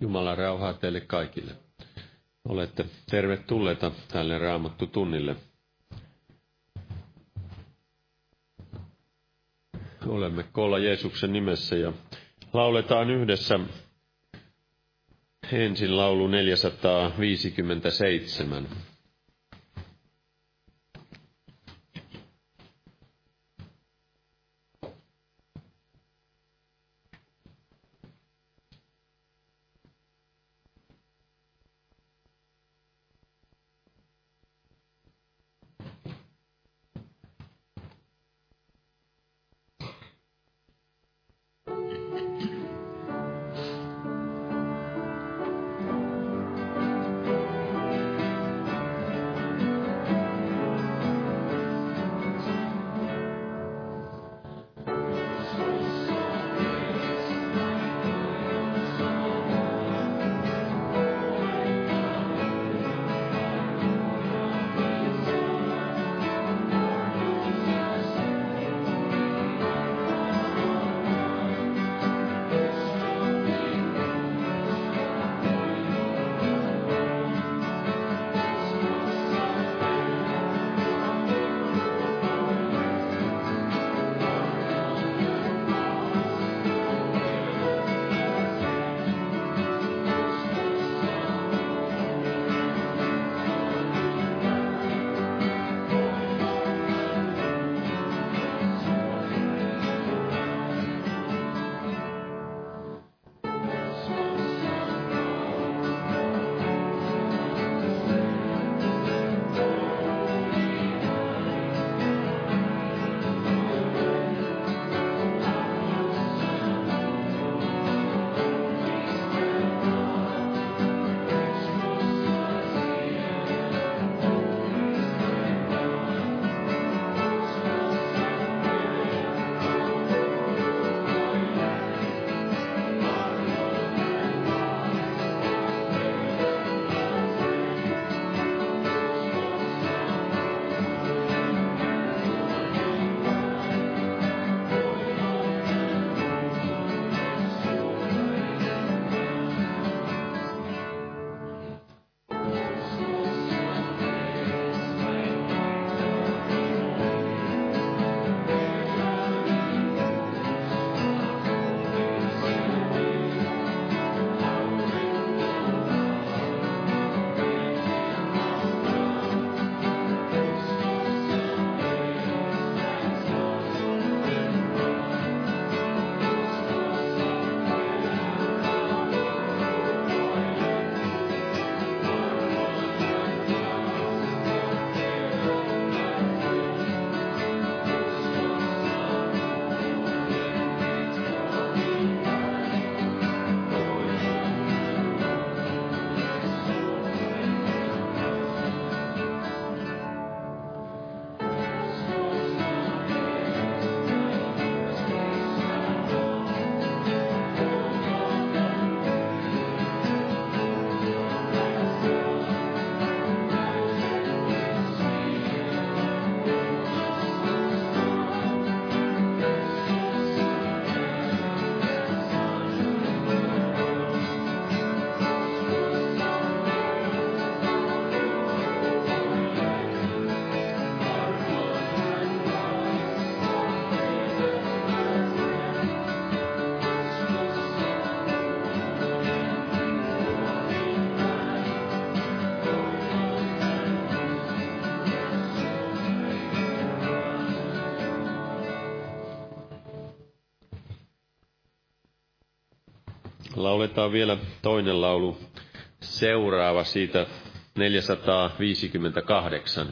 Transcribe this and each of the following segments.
Jumalan rauhaa teille kaikille. Olette tervetulleita tälle Raamattu tunnille. Olemme koolla Jeesuksen nimessä ja lauletaan yhdessä ensin laulu 457. Lauletaan vielä toinen laulu seuraava siitä 458.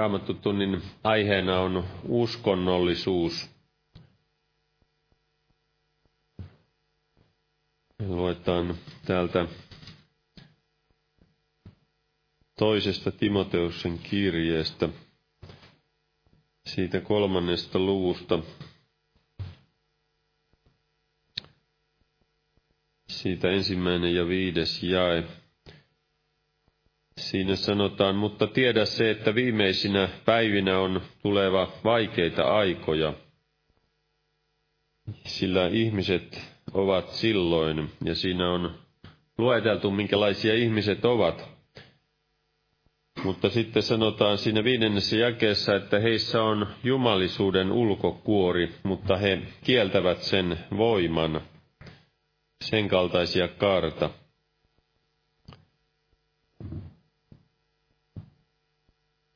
Raamattutunnin aiheena on uskonnollisuus. Luetaan täältä toisesta Timoteuksen kirjeestä, siitä kolmannesta luvusta. Siitä ensimmäinen ja viides jae. Siinä sanotaan, mutta tiedä se, että viimeisinä päivinä on tuleva vaikeita aikoja, sillä ihmiset ovat silloin, ja siinä on lueteltu, minkälaisia ihmiset ovat. Mutta sitten sanotaan siinä viidennessä jakeessa, että heissä on jumalisuuden ulkokuori, mutta he kieltävät sen voiman, sen kaltaisia kaarta.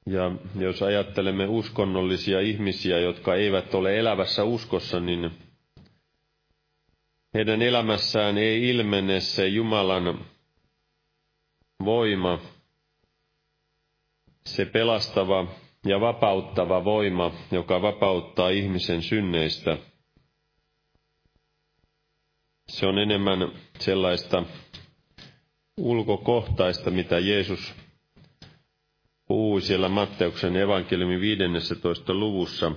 Ja jos ajattelemme uskonnollisia ihmisiä, jotka eivät ole elävässä uskossa, niin heidän elämässään ei ilmene se Jumalan voima, se pelastava ja vapauttava voima, joka vapauttaa ihmisen synneistä. Se on enemmän sellaista ulkokohtaista, mitä Jeesus puhui siellä Matteuksen evankeliumin 15. luvussa.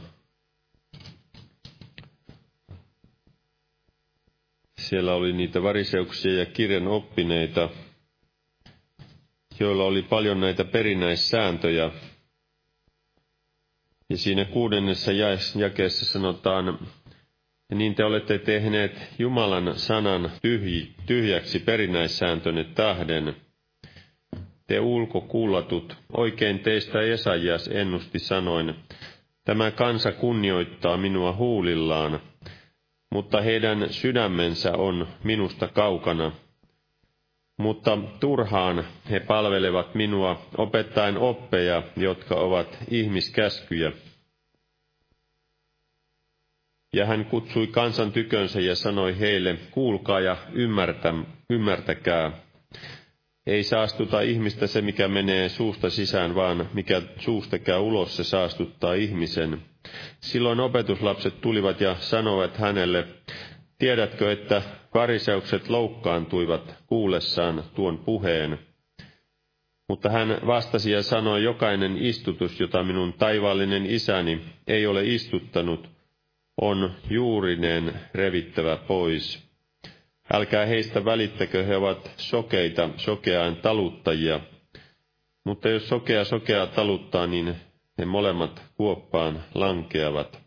Siellä oli niitä variseuksia ja kirjan oppineita, joilla oli paljon näitä perinäissääntöjä. Ja siinä kuudennessa jakeessa sanotaan, niin te olette tehneet Jumalan sanan tyhjäksi perinäissääntönne tähden, te ulkokullatut, oikein teistä Esajas ennusti sanoin, tämä kansa kunnioittaa minua huulillaan, mutta heidän sydämensä on minusta kaukana. Mutta turhaan he palvelevat minua opettaen oppeja, jotka ovat ihmiskäskyjä. Ja hän kutsui kansan tykönsä ja sanoi heille, kuulkaa ja ymmärtä, ymmärtäkää, ei saastuta ihmistä se, mikä menee suusta sisään, vaan mikä suusta käy ulos, se saastuttaa ihmisen. Silloin opetuslapset tulivat ja sanoivat hänelle, tiedätkö, että fariseukset loukkaantuivat kuullessaan tuon puheen? Mutta hän vastasi ja sanoi, jokainen istutus, jota minun taivaallinen isäni ei ole istuttanut, on juurineen revittävä pois. Älkää heistä välittäkö, he ovat sokeita, sokeaan taluttajia. Mutta jos sokea sokea taluttaa, niin he molemmat kuoppaan lankeavat.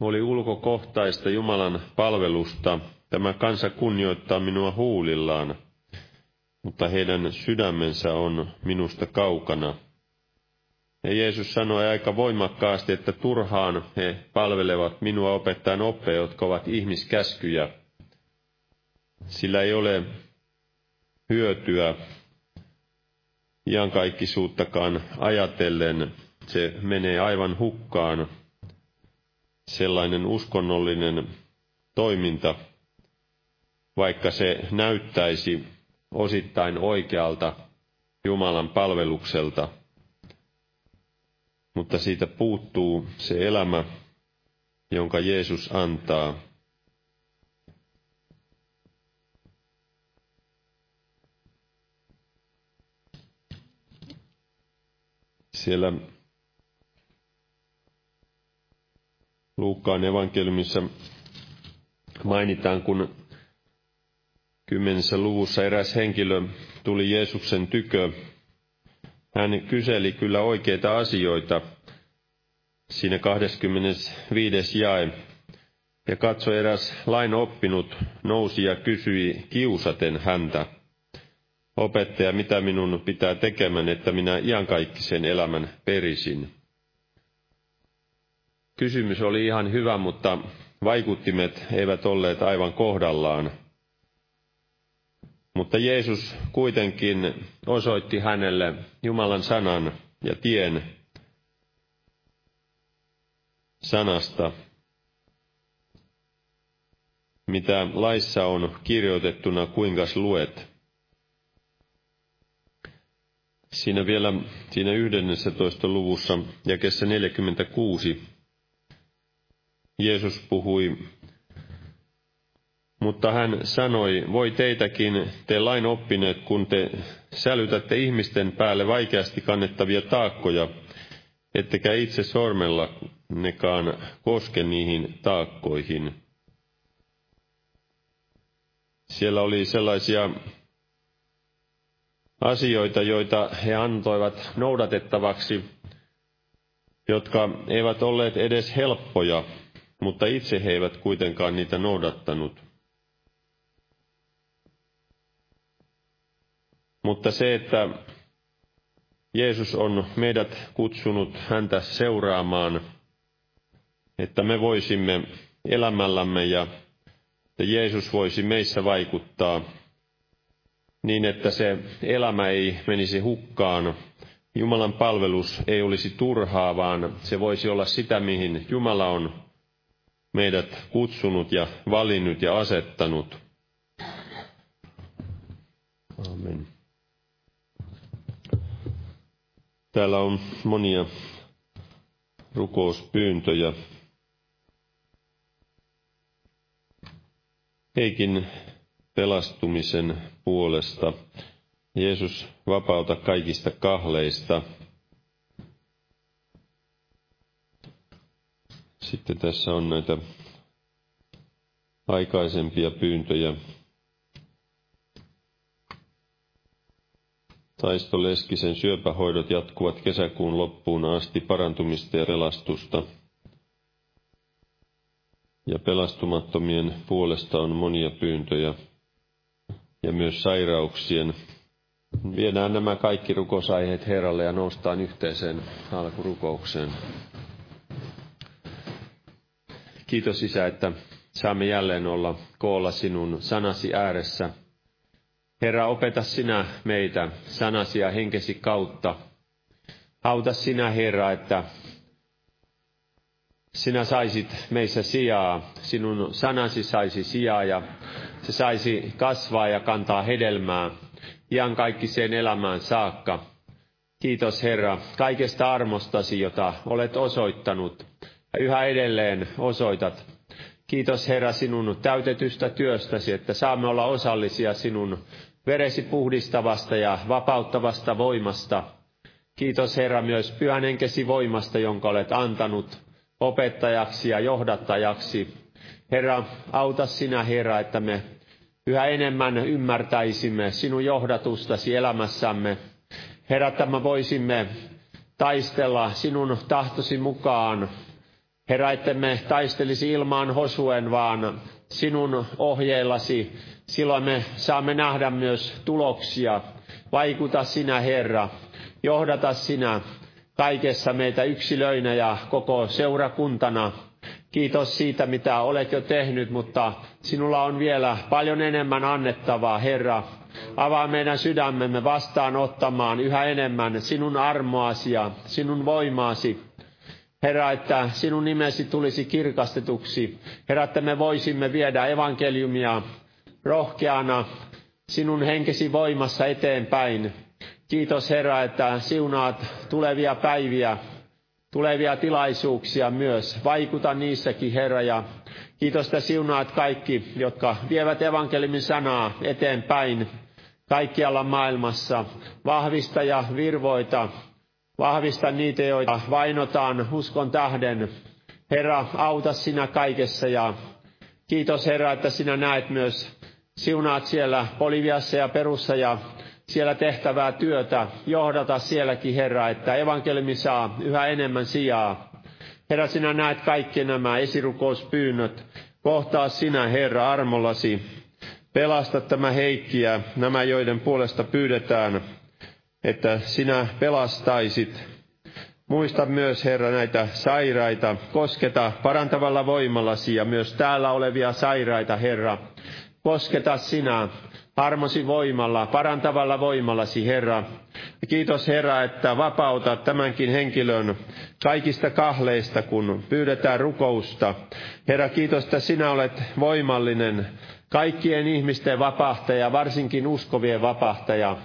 Oli ulkokohtaista Jumalan palvelusta. Tämä kansa kunnioittaa minua huulillaan, mutta heidän sydämensä on minusta kaukana. Ja Jeesus sanoi aika voimakkaasti, että turhaan he palvelevat minua opettajan oppeja, jotka ovat ihmiskäskyjä. Sillä ei ole hyötyä iankaikkisuuttakaan ajatellen. Se menee aivan hukkaan. Sellainen uskonnollinen toiminta, vaikka se näyttäisi osittain oikealta Jumalan palvelukselta – mutta siitä puuttuu se elämä, jonka Jeesus antaa. Siellä Luukkaan evankeliumissa mainitaan, kun kymmenessä luvussa eräs henkilö tuli Jeesuksen tykö hän kyseli kyllä oikeita asioita siinä 25. jae. Ja katsoi eräs lain oppinut, nousi ja kysyi kiusaten häntä. Opettaja, mitä minun pitää tekemään, että minä iankaikkisen elämän perisin? Kysymys oli ihan hyvä, mutta vaikuttimet eivät olleet aivan kohdallaan. Mutta Jeesus kuitenkin osoitti hänelle Jumalan sanan ja tien sanasta, mitä laissa on kirjoitettuna, kuinka luet. Siinä vielä siinä 11. luvussa jakessa 46 Jeesus puhui, mutta hän sanoi, voi teitäkin, te lain oppineet, kun te sälytätte ihmisten päälle vaikeasti kannettavia taakkoja, ettekä itse sormella nekaan koske niihin taakkoihin. Siellä oli sellaisia asioita, joita he antoivat noudatettavaksi, jotka eivät olleet edes helppoja, mutta itse he eivät kuitenkaan niitä noudattanut. Mutta se, että Jeesus on meidät kutsunut häntä seuraamaan, että me voisimme elämällämme ja että Jeesus voisi meissä vaikuttaa niin, että se elämä ei menisi hukkaan. Jumalan palvelus ei olisi turhaa, vaan se voisi olla sitä, mihin Jumala on meidät kutsunut ja valinnut ja asettanut. Amen. Täällä on monia rukouspyyntöjä. Heikin pelastumisen puolesta. Jeesus vapauta kaikista kahleista. Sitten tässä on näitä aikaisempia pyyntöjä. Taisto Leskisen syöpähoidot jatkuvat kesäkuun loppuun asti parantumista ja pelastusta. Ja pelastumattomien puolesta on monia pyyntöjä ja myös sairauksien. Viedään nämä kaikki rukosaiheet Herralle ja noustaan yhteiseen alkurukoukseen. Kiitos Isä, että saamme jälleen olla koolla sinun sanasi ääressä. Herra, opeta sinä meitä sanasi ja henkesi kautta. Auta sinä, Herra, että sinä saisit meissä sijaa, sinun sanasi saisi sijaa ja se saisi kasvaa ja kantaa hedelmää iän kaikkiseen elämään saakka. Kiitos Herra kaikesta armostasi, jota olet osoittanut ja yhä edelleen osoitat. Kiitos Herra sinun täytetystä työstäsi, että saamme olla osallisia sinun veresi puhdistavasta ja vapauttavasta voimasta. Kiitos Herra myös pyhän enkesi voimasta, jonka olet antanut opettajaksi ja johdattajaksi. Herra, auta sinä Herra, että me yhä enemmän ymmärtäisimme sinun johdatustasi elämässämme. Herra, että me voisimme taistella sinun tahtosi mukaan. Herra, että me taistelisi ilmaan hosuen, vaan sinun ohjeillasi. Silloin me saamme nähdä myös tuloksia. Vaikuta sinä, Herra. Johdata sinä kaikessa meitä yksilöinä ja koko seurakuntana. Kiitos siitä, mitä olet jo tehnyt, mutta sinulla on vielä paljon enemmän annettavaa, Herra. Avaa meidän sydämemme vastaanottamaan yhä enemmän sinun armoasi ja sinun voimaasi. Herra, että sinun nimesi tulisi kirkastetuksi. Herra, että me voisimme viedä evankeliumia rohkeana sinun henkesi voimassa eteenpäin. Kiitos Herra, että siunaat tulevia päiviä, tulevia tilaisuuksia myös. Vaikuta niissäkin Herra ja kiitos, että siunaat kaikki, jotka vievät evankeliumin sanaa eteenpäin kaikkialla maailmassa. Vahvista ja virvoita, vahvista niitä, joita vainotaan uskon tähden. Herra, auta sinä kaikessa ja kiitos Herra, että sinä näet myös siunaat siellä Boliviassa ja Perussa ja siellä tehtävää työtä, johdata sielläkin, Herra, että evankeliumi saa yhä enemmän sijaa. Herra, sinä näet kaikki nämä esirukouspyynnöt. Kohtaa sinä, Herra, armollasi. Pelasta tämä heikkiä, nämä joiden puolesta pyydetään, että sinä pelastaisit. Muista myös, Herra, näitä sairaita. Kosketa parantavalla voimallasi ja myös täällä olevia sairaita, Herra. Kosketa sinä armosi voimalla, parantavalla voimallasi, Herra. Ja kiitos, Herra, että vapautat tämänkin henkilön kaikista kahleista, kun pyydetään rukousta. Herra, kiitos, että sinä olet voimallinen kaikkien ihmisten vapahtaja, varsinkin uskovien vapahtaja.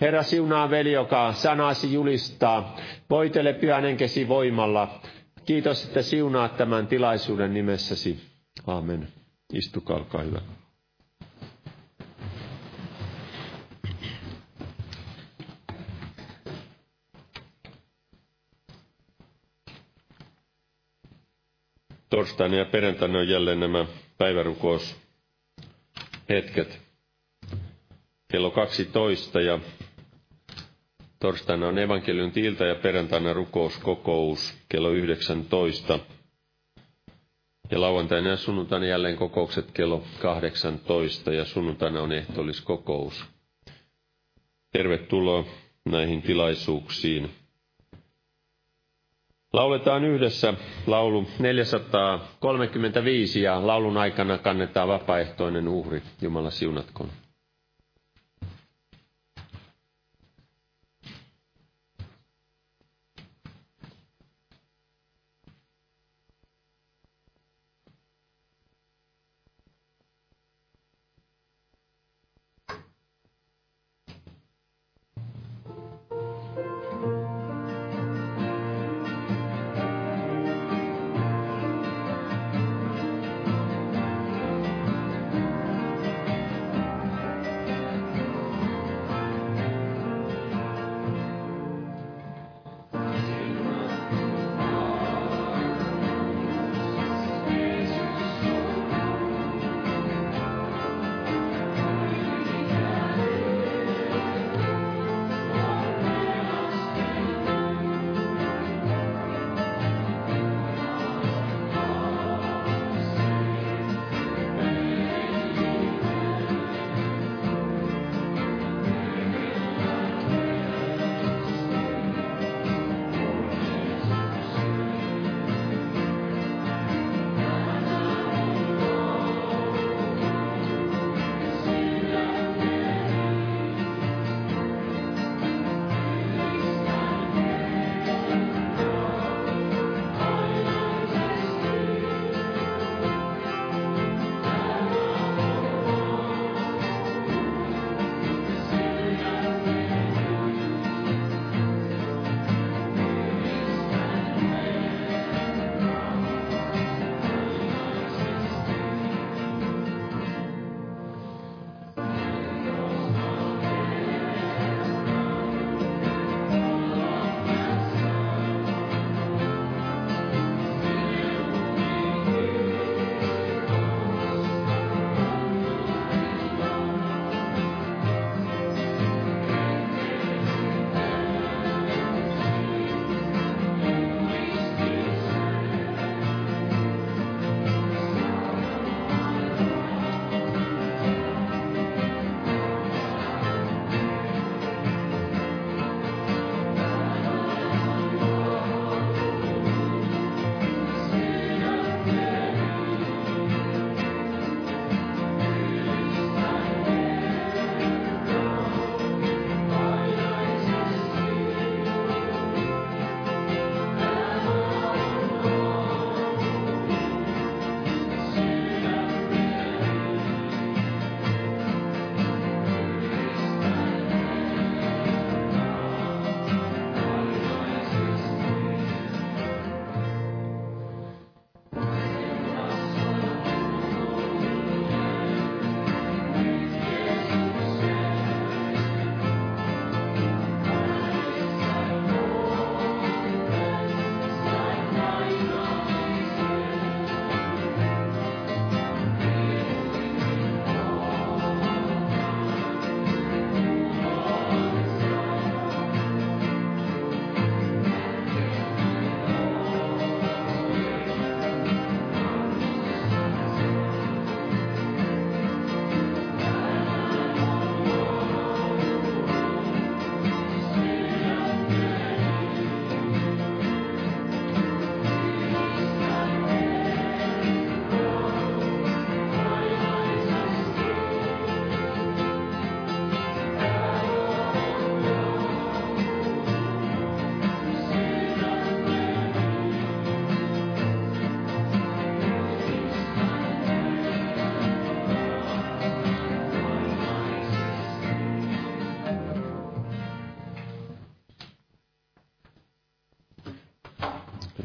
Herra siunaa veli, joka sanasi julistaa, voitele pyhän enkesi voimalla. Kiitos, että siunaat tämän tilaisuuden nimessäsi. Amen. Istukaa, olkaa hyvä. Torstaina ja perjantaina on jälleen nämä päivärukous hetket kello 12 ja torstaina on evankelion ilta ja perjantaina rukouskokous kello 19. Ja lauantaina ja sunnuntaina jälleen kokoukset kello 18 ja sunnuntaina on ehtoolliskokous. Tervetuloa näihin tilaisuuksiin. Lauletaan yhdessä laulu 435 ja laulun aikana kannetaan vapaaehtoinen uhri. Jumala siunatkoon.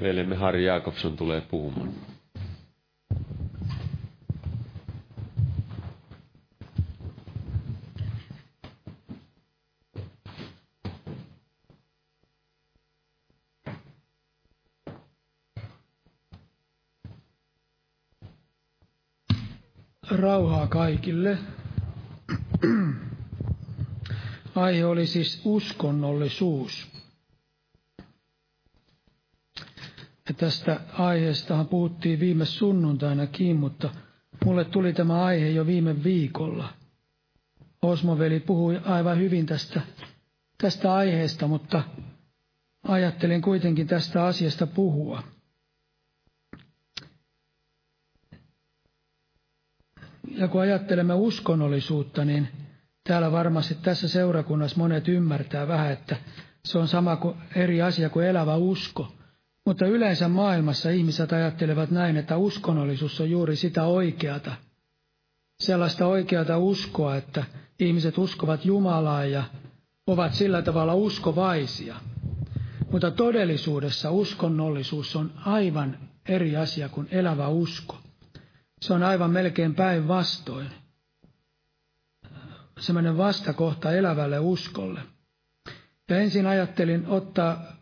Velemme Harri Jakobson tulee puhumaan. Rauhaa kaikille. Aihe oli siis uskonnollisuus. Ja tästä aiheestahan puhuttiin viime sunnuntainakin, mutta mulle tuli tämä aihe jo viime viikolla. Osmoveli puhui aivan hyvin tästä, tästä aiheesta, mutta ajattelin kuitenkin tästä asiasta puhua. Ja kun ajattelemme uskonnollisuutta, niin täällä varmasti tässä seurakunnassa monet ymmärtää vähän, että se on sama kuin eri asia kuin elävä usko. Mutta yleensä maailmassa ihmiset ajattelevat näin, että uskonnollisuus on juuri sitä oikeata. Sellaista oikeata uskoa, että ihmiset uskovat Jumalaa ja ovat sillä tavalla uskovaisia. Mutta todellisuudessa uskonnollisuus on aivan eri asia kuin elävä usko. Se on aivan melkein päinvastoin. Sellainen vastakohta elävälle uskolle. Ja ensin ajattelin ottaa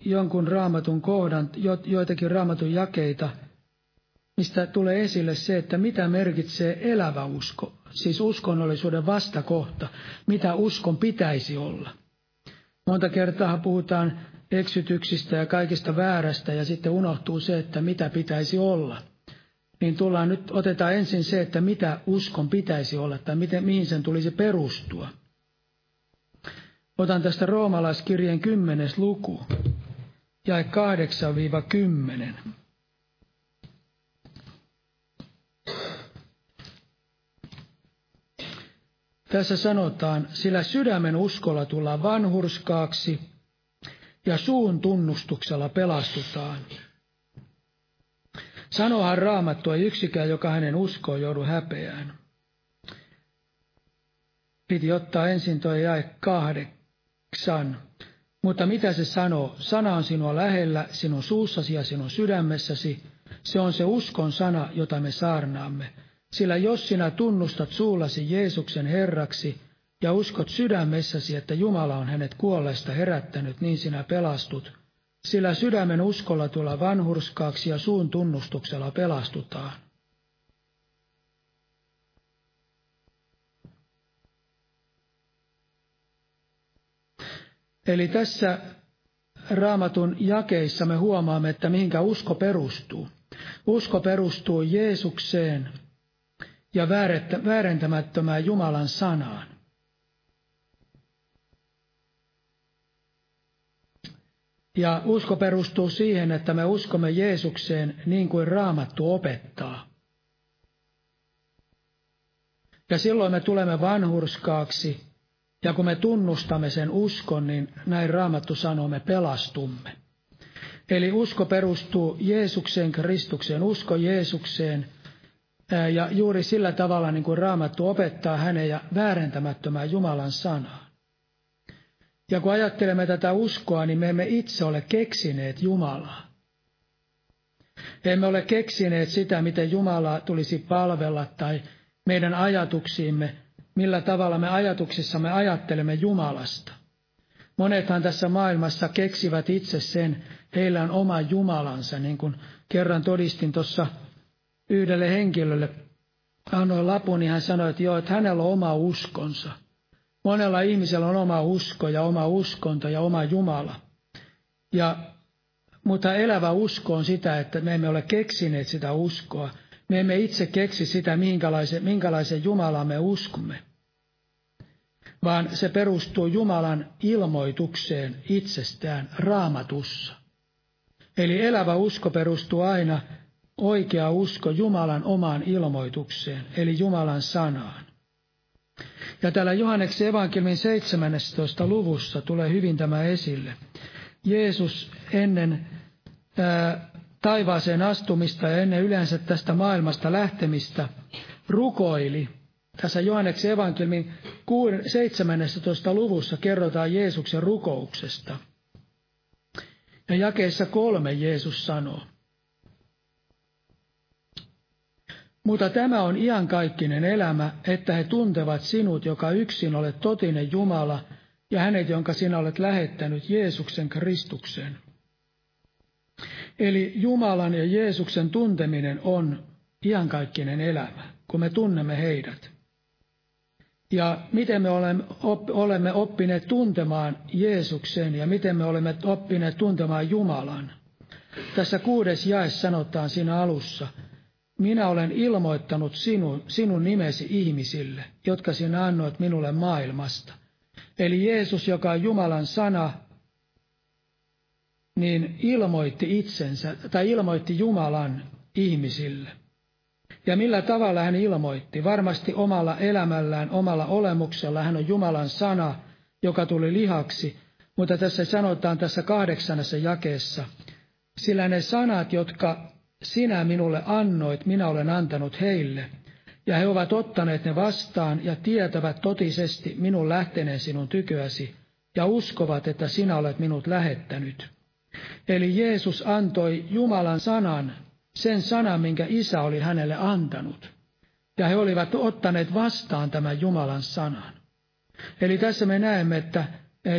jonkun raamatun kohdan, joitakin raamatun jakeita, mistä tulee esille se, että mitä merkitsee elävä usko, siis uskonnollisuuden vastakohta, mitä uskon pitäisi olla. Monta kertaa puhutaan eksytyksistä ja kaikista väärästä ja sitten unohtuu se, että mitä pitäisi olla niin tullaan nyt, otetaan ensin se, että mitä uskon pitäisi olla tai miten, mihin sen tulisi perustua. Otan tästä roomalaiskirjeen kymmenes luku, jae 8-10. Tässä sanotaan, sillä sydämen uskolla tullaan vanhurskaaksi ja suun tunnustuksella pelastutaan. Sanohan raamattu, ei yksikään, joka hänen uskoo joudu häpeään. Piti ottaa ensin tuo jae kahdeksan. Mutta mitä se sanoo? Sana on sinua lähellä, sinun suussasi ja sinun sydämessäsi. Se on se uskon sana, jota me saarnaamme. Sillä jos sinä tunnustat suullasi Jeesuksen Herraksi ja uskot sydämessäsi, että Jumala on hänet kuolleesta herättänyt, niin sinä pelastut. Sillä sydämen uskolla tulla vanhurskaaksi ja suun tunnustuksella pelastutaan. Eli tässä raamatun jakeissa me huomaamme, että mihinkä usko perustuu. Usko perustuu Jeesukseen ja väärentämättömään Jumalan sanaan. Ja usko perustuu siihen, että me uskomme Jeesukseen niin kuin raamattu opettaa. Ja silloin me tulemme vanhurskaaksi, ja kun me tunnustamme sen uskon, niin näin raamattu sanoo, me pelastumme. Eli usko perustuu Jeesukseen, Kristukseen, usko Jeesukseen, ja juuri sillä tavalla, niin kuin raamattu opettaa hänen ja väärentämättömään Jumalan sanaa. Ja kun ajattelemme tätä uskoa, niin me emme itse ole keksineet Jumalaa. Emme ole keksineet sitä, miten Jumalaa tulisi palvella tai meidän ajatuksiimme, millä tavalla me ajatuksissamme ajattelemme Jumalasta. Monethan tässä maailmassa keksivät itse sen, heillä on oma Jumalansa, niin kuin kerran todistin tuossa yhdelle henkilölle. Annoin lapun, niin hän sanoi, että joo, että hänellä on oma uskonsa. Monella ihmisellä on oma usko ja oma uskonto ja oma Jumala. Ja, mutta elävä usko on sitä, että me emme ole keksineet sitä uskoa. Me emme itse keksi sitä, minkälaisen, minkälaisen Jumalan me uskomme. Vaan se perustuu Jumalan ilmoitukseen itsestään raamatussa. Eli elävä usko perustuu aina oikea usko Jumalan omaan ilmoitukseen, eli Jumalan sanaan. Ja täällä Johanneksen evankelmin 17. luvussa tulee hyvin tämä esille. Jeesus ennen ää, taivaaseen astumista ja ennen yleensä tästä maailmasta lähtemistä rukoili. Tässä Johanneksen evankelmin 17. luvussa kerrotaan Jeesuksen rukouksesta. Ja jakeessa kolme Jeesus sanoo. Mutta tämä on iankaikkinen elämä, että he tuntevat sinut, joka yksin olet totinen Jumala, ja hänet, jonka sinä olet lähettänyt Jeesuksen Kristuksen. Eli Jumalan ja Jeesuksen tunteminen on iankaikkinen elämä, kun me tunnemme heidät. Ja miten me olemme, oppineet tuntemaan Jeesuksen ja miten me olemme oppineet tuntemaan Jumalan. Tässä kuudes jae sanotaan siinä alussa – minä olen ilmoittanut sinun, sinun nimesi ihmisille, jotka sinä annoit minulle maailmasta. Eli Jeesus, joka on Jumalan sana, niin ilmoitti itsensä, tai ilmoitti Jumalan ihmisille. Ja millä tavalla hän ilmoitti? Varmasti omalla elämällään, omalla olemuksella. Hän on Jumalan sana, joka tuli lihaksi. Mutta tässä sanotaan tässä kahdeksannessa jakeessa, sillä ne sanat, jotka sinä minulle annoit, minä olen antanut heille, ja he ovat ottaneet ne vastaan ja tietävät totisesti minun lähteneen sinun tyköäsi, ja uskovat, että sinä olet minut lähettänyt. Eli Jeesus antoi Jumalan sanan, sen sanan, minkä isä oli hänelle antanut. Ja he olivat ottaneet vastaan tämän Jumalan sanan. Eli tässä me näemme, että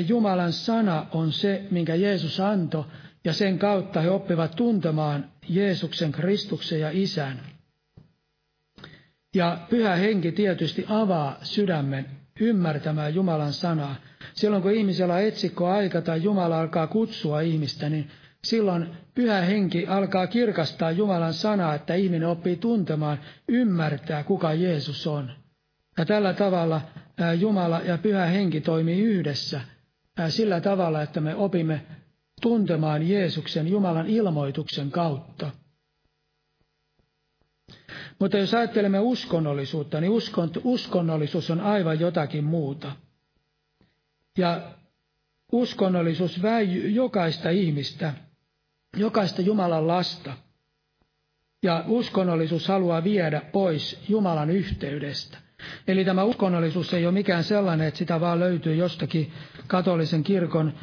Jumalan sana on se, minkä Jeesus antoi, ja sen kautta he oppivat tuntemaan Jeesuksen Kristuksen ja Isän. Ja pyhä henki tietysti avaa sydämen ymmärtämään Jumalan sanaa. Silloin kun ihmisellä on etsikkoaika tai Jumala alkaa kutsua ihmistä, niin silloin pyhä henki alkaa kirkastaa Jumalan sanaa, että ihminen oppii tuntemaan, ymmärtää, kuka Jeesus on. Ja tällä tavalla Jumala ja pyhä henki toimii yhdessä sillä tavalla, että me opimme tuntemaan Jeesuksen Jumalan ilmoituksen kautta. Mutta jos ajattelemme uskonnollisuutta, niin uskon, uskonnollisuus on aivan jotakin muuta. Ja uskonnollisuus väijy jokaista ihmistä, jokaista Jumalan lasta. Ja uskonnollisuus haluaa viedä pois Jumalan yhteydestä. Eli tämä uskonnollisuus ei ole mikään sellainen, että sitä vaan löytyy jostakin katolisen kirkon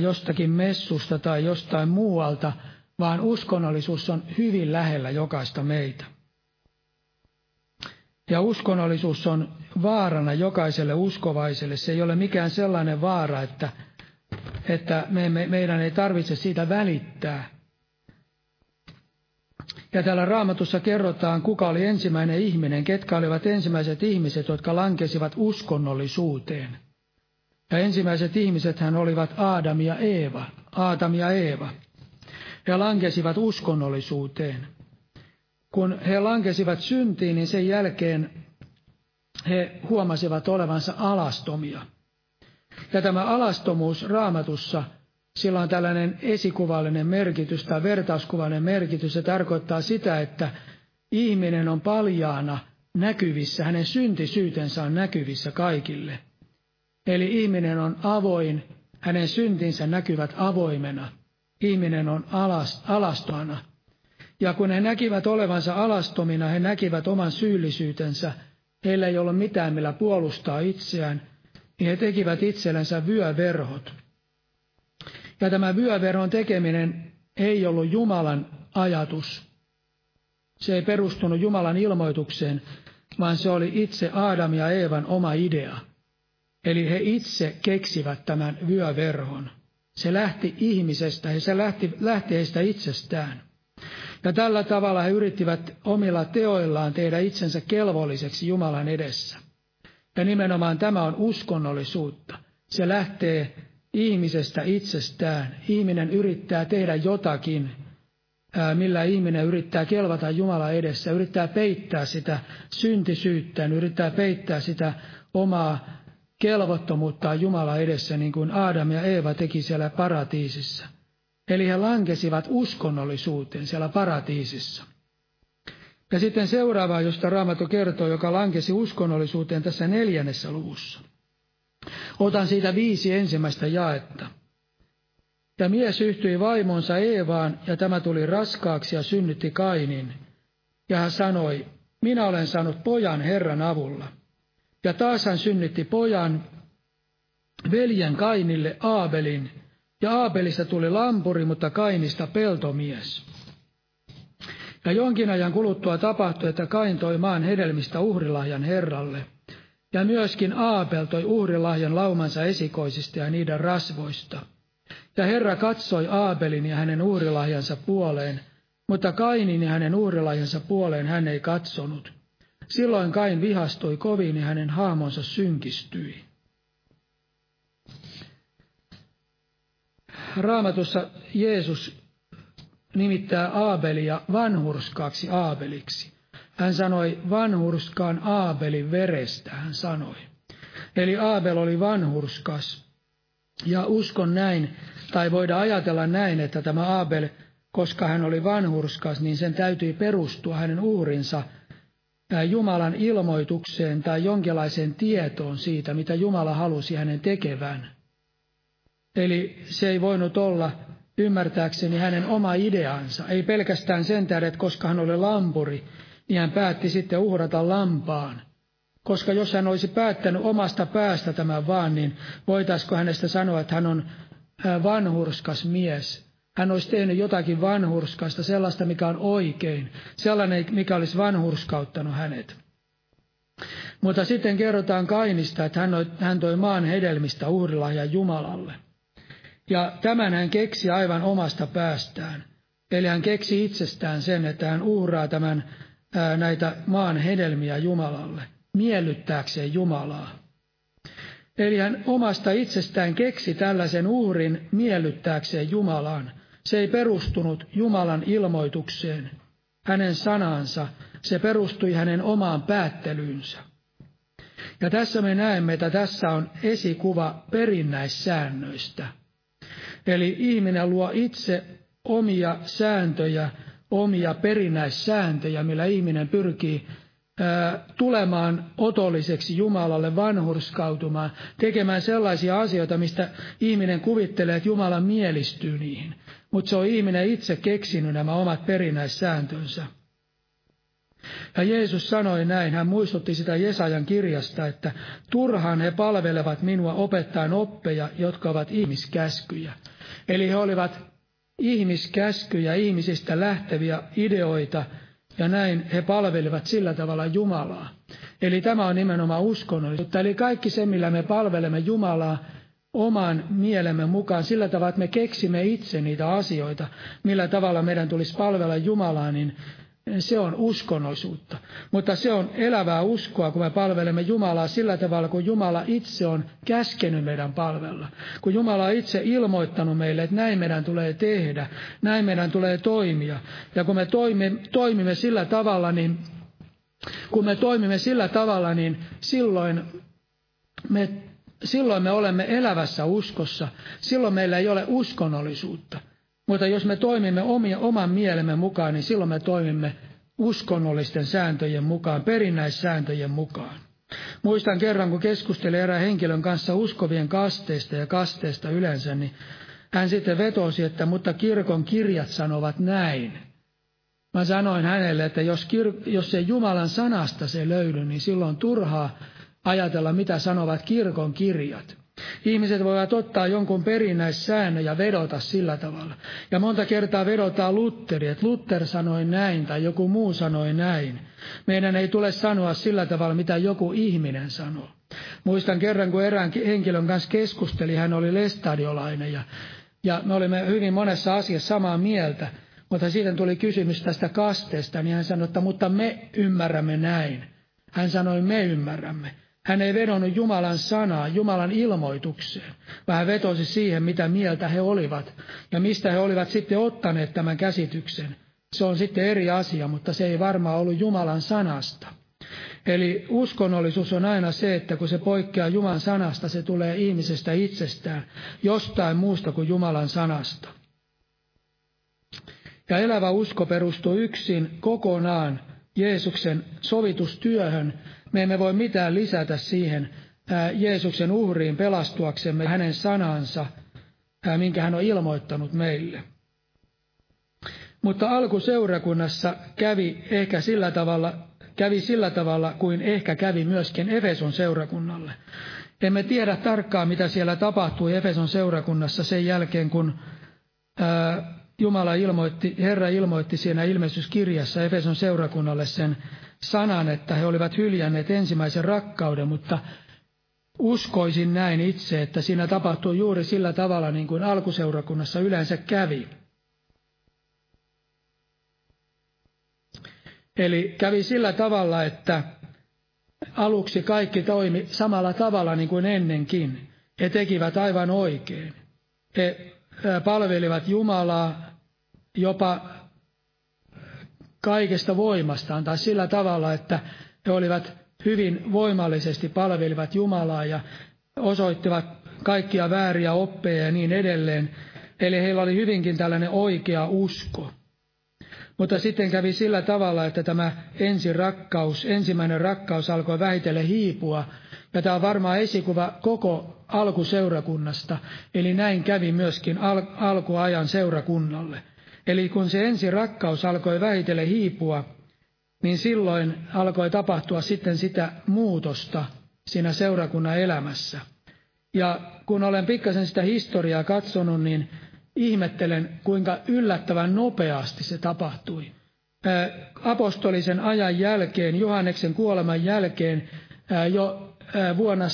jostakin messusta tai jostain muualta, vaan uskonnollisuus on hyvin lähellä jokaista meitä. Ja uskonnollisuus on vaarana jokaiselle uskovaiselle. Se ei ole mikään sellainen vaara, että, että me, me, meidän ei tarvitse siitä välittää. Ja täällä raamatussa kerrotaan, kuka oli ensimmäinen ihminen, ketkä olivat ensimmäiset ihmiset, jotka lankesivat uskonnollisuuteen. Ja ensimmäiset ihmiset hän olivat Aadam ja Eeva, Aadam ja Eeva. He lankesivat uskonnollisuuteen. Kun he lankesivat syntiin, niin sen jälkeen he huomasivat olevansa alastomia. Ja tämä alastomuus raamatussa, sillä on tällainen esikuvallinen merkitys tai vertauskuvallinen merkitys. Se tarkoittaa sitä, että ihminen on paljaana näkyvissä, hänen syntisyytensä on näkyvissä kaikille – Eli ihminen on avoin, hänen syntinsä näkyvät avoimena. Ihminen on alast, alastona. Ja kun he näkivät olevansa alastomina, he näkivät oman syyllisyytensä. Heillä ei ollut mitään, millä puolustaa itseään, niin he tekivät itsellensä vyöverhot. Ja tämä vyöverhon tekeminen ei ollut Jumalan ajatus. Se ei perustunut Jumalan ilmoitukseen, vaan se oli itse Aadam ja Eevan oma idea. Eli he itse keksivät tämän vyöverhon. Se lähti ihmisestä ja se lähti, lähti heistä itsestään. Ja tällä tavalla he yrittivät omilla teoillaan tehdä itsensä kelvolliseksi Jumalan edessä. Ja nimenomaan tämä on uskonnollisuutta. Se lähtee ihmisestä itsestään. Ihminen yrittää tehdä jotakin, millä ihminen yrittää kelvata Jumala edessä, yrittää peittää sitä syntisyyttään, yrittää peittää sitä omaa kelvottomuutta Jumala edessä, niin kuin Aadam ja Eeva teki siellä paratiisissa. Eli he lankesivat uskonnollisuuteen siellä paratiisissa. Ja sitten seuraava, josta Raamattu kertoo, joka lankesi uskonnollisuuteen tässä neljännessä luvussa. Otan siitä viisi ensimmäistä jaetta. Ja mies yhtyi vaimonsa Eevaan, ja tämä tuli raskaaksi ja synnytti Kainin. Ja hän sanoi, minä olen saanut pojan Herran avulla – ja taas hän synnytti pojan veljen Kainille Aabelin, Ja Aabelista tuli lampuri, mutta Kainista peltomies. Ja jonkin ajan kuluttua tapahtui, että Kain toi maan hedelmistä uhrilahjan Herralle. Ja myöskin Aapel toi uhrilahjan laumansa esikoisista ja niiden rasvoista. Ja Herra katsoi Aabelin ja hänen uhrilahjansa puoleen, mutta Kainin ja hänen uhrilahjansa puoleen hän ei katsonut. Silloin Kain vihastui kovin ja hänen haamonsa synkistyi. Raamatussa Jeesus nimittää Aabelia vanhurskaaksi Aabeliksi. Hän sanoi vanhurskaan Aabelin verestä, hän sanoi. Eli Aabel oli vanhurskas. Ja uskon näin, tai voida ajatella näin, että tämä Aabel, koska hän oli vanhurskas, niin sen täytyi perustua hänen uhrinsa Jumalan ilmoitukseen tai jonkinlaiseen tietoon siitä, mitä Jumala halusi hänen tekevän. Eli se ei voinut olla ymmärtääkseni hänen oma ideansa. Ei pelkästään sen tähden, että koska hän oli lampuri, niin hän päätti sitten uhrata lampaan. Koska jos hän olisi päättänyt omasta päästä tämän vaan, niin voitaisiko hänestä sanoa, että hän on vanhurskas mies. Hän olisi tehnyt jotakin vanhurskasta, sellaista mikä on oikein, sellainen mikä olisi vanhurskauttanut hänet. Mutta sitten kerrotaan Kainista, että hän toi maan hedelmistä uhrilahjan Jumalalle. Ja tämän hän keksi aivan omasta päästään. Eli hän keksi itsestään sen, että hän uhraa tämän ää, näitä maan hedelmiä Jumalalle, miellyttääkseen Jumalaa. Eli hän omasta itsestään keksi tällaisen uhrin miellyttääkseen Jumalaan. Se ei perustunut Jumalan ilmoitukseen, hänen sanansa, se perustui hänen omaan päättelyynsä. Ja tässä me näemme, että tässä on esikuva perinnäissäännöistä – Eli ihminen luo itse omia sääntöjä, omia perinnäissääntöjä, millä ihminen pyrkii tulemaan otolliseksi Jumalalle, vanhurskautumaan, tekemään sellaisia asioita, mistä ihminen kuvittelee, että Jumala mielistyy niihin. Mutta se on ihminen itse keksinyt nämä omat perinnäissääntönsä. Ja Jeesus sanoi näin, hän muistutti sitä Jesajan kirjasta, että turhaan he palvelevat minua opettaen oppeja, jotka ovat ihmiskäskyjä. Eli he olivat ihmiskäskyjä, ihmisistä lähteviä ideoita, ja näin he palvelivat sillä tavalla Jumalaa. Eli tämä on nimenomaan uskonnollisuutta. Eli kaikki se, millä me palvelemme Jumalaa oman mielemme mukaan, sillä tavalla, että me keksimme itse niitä asioita, millä tavalla meidän tulisi palvella Jumalaa, niin se on uskonnollisuutta. Mutta se on elävää uskoa, kun me palvelemme Jumalaa sillä tavalla, kun Jumala itse on käskenyt meidän palvella. Kun Jumala on itse ilmoittanut meille, että näin meidän tulee tehdä, näin meidän tulee toimia. Ja kun me toimimme, toimimme sillä tavalla, niin kun me toimimme sillä tavalla, niin silloin me, silloin me olemme elävässä uskossa. Silloin meillä ei ole uskonnollisuutta. Mutta jos me toimimme omia, oman mielemme mukaan, niin silloin me toimimme uskonnollisten sääntöjen mukaan, perinnäissääntöjen mukaan. Muistan kerran, kun keskustelin erään henkilön kanssa uskovien kasteista ja kasteista yleensä, niin hän sitten vetosi, että mutta kirkon kirjat sanovat näin. Mä sanoin hänelle, että jos, kir- jos ei Jumalan sanasta se löydy, niin silloin turhaa ajatella, mitä sanovat kirkon kirjat. Ihmiset voivat ottaa jonkun perinnäissäännön ja vedota sillä tavalla. Ja monta kertaa vedotaan Lutteri, että Luther sanoi näin tai joku muu sanoi näin. Meidän ei tule sanoa sillä tavalla, mitä joku ihminen sanoo. Muistan kerran, kun erään henkilön kanssa keskusteli, hän oli lestadiolainen ja, ja me olimme hyvin monessa asiassa samaa mieltä. Mutta sitten tuli kysymys tästä kasteesta, niin hän sanoi, että mutta me ymmärrämme näin. Hän sanoi, me ymmärrämme. Hän ei vedonnut Jumalan sanaa, Jumalan ilmoitukseen, vaan hän vetosi siihen, mitä mieltä he olivat ja mistä he olivat sitten ottaneet tämän käsityksen. Se on sitten eri asia, mutta se ei varmaan ollut Jumalan sanasta. Eli uskonnollisuus on aina se, että kun se poikkeaa Jumalan sanasta, se tulee ihmisestä itsestään, jostain muusta kuin Jumalan sanasta. Ja elävä usko perustuu yksin kokonaan Jeesuksen sovitustyöhön me emme voi mitään lisätä siihen Jeesuksen uhriin pelastuaksemme hänen sanansa, minkä hän on ilmoittanut meille. Mutta alkuseurakunnassa kävi ehkä sillä tavalla, kävi sillä tavalla kuin ehkä kävi myöskin Efeson seurakunnalle. Emme tiedä tarkkaan, mitä siellä tapahtui Efeson seurakunnassa sen jälkeen, kun ää, Jumala ilmoitti, Herra ilmoitti siinä ilmestyskirjassa Efeson seurakunnalle sen sanan, että he olivat hyljänneet ensimmäisen rakkauden, mutta uskoisin näin itse, että siinä tapahtui juuri sillä tavalla, niin kuin alkuseurakunnassa yleensä kävi. Eli kävi sillä tavalla, että aluksi kaikki toimi samalla tavalla niin kuin ennenkin. He tekivät aivan oikein. He palvelivat Jumalaa jopa kaikesta voimastaan tai sillä tavalla, että he olivat hyvin voimallisesti palvelivat Jumalaa ja osoittivat kaikkia vääriä oppeja ja niin edelleen. Eli heillä oli hyvinkin tällainen oikea usko. Mutta sitten kävi sillä tavalla, että tämä ensi rakkaus, ensimmäinen rakkaus alkoi vähitellen hiipua. Ja tämä on varmaan esikuva koko alkuseurakunnasta. Eli näin kävi myöskin al- alkuajan seurakunnalle. Eli kun se ensi rakkaus alkoi vähitellen hiipua, niin silloin alkoi tapahtua sitten sitä muutosta siinä seurakunnan elämässä. Ja kun olen pikkasen sitä historiaa katsonut, niin ihmettelen, kuinka yllättävän nopeasti se tapahtui. Apostolisen ajan jälkeen, Johanneksen kuoleman jälkeen, jo vuonna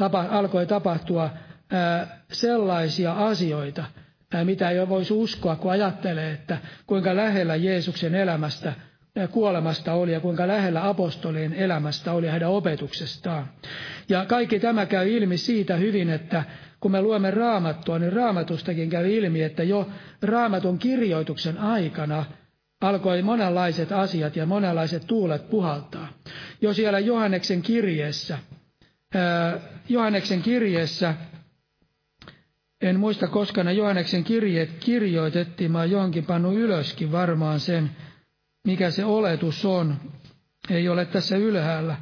100-200 alkoi tapahtua sellaisia asioita, mitä ei voisi uskoa, kun ajattelee, että kuinka lähellä Jeesuksen elämästä kuolemasta oli ja kuinka lähellä apostolien elämästä oli heidän opetuksestaan. Ja kaikki tämä käy ilmi siitä hyvin, että kun me luemme raamattua, niin raamatustakin käy ilmi, että jo raamatun kirjoituksen aikana alkoi monenlaiset asiat ja monenlaiset tuulet puhaltaa. Jo siellä Johanneksen kirjeessä, Johanneksen kirjeessä en muista koska ne Johanneksen kirjeet kirjoitettiin, mä johonkin pannut ylöskin varmaan sen, mikä se oletus on. Ei ole tässä ylhäällä.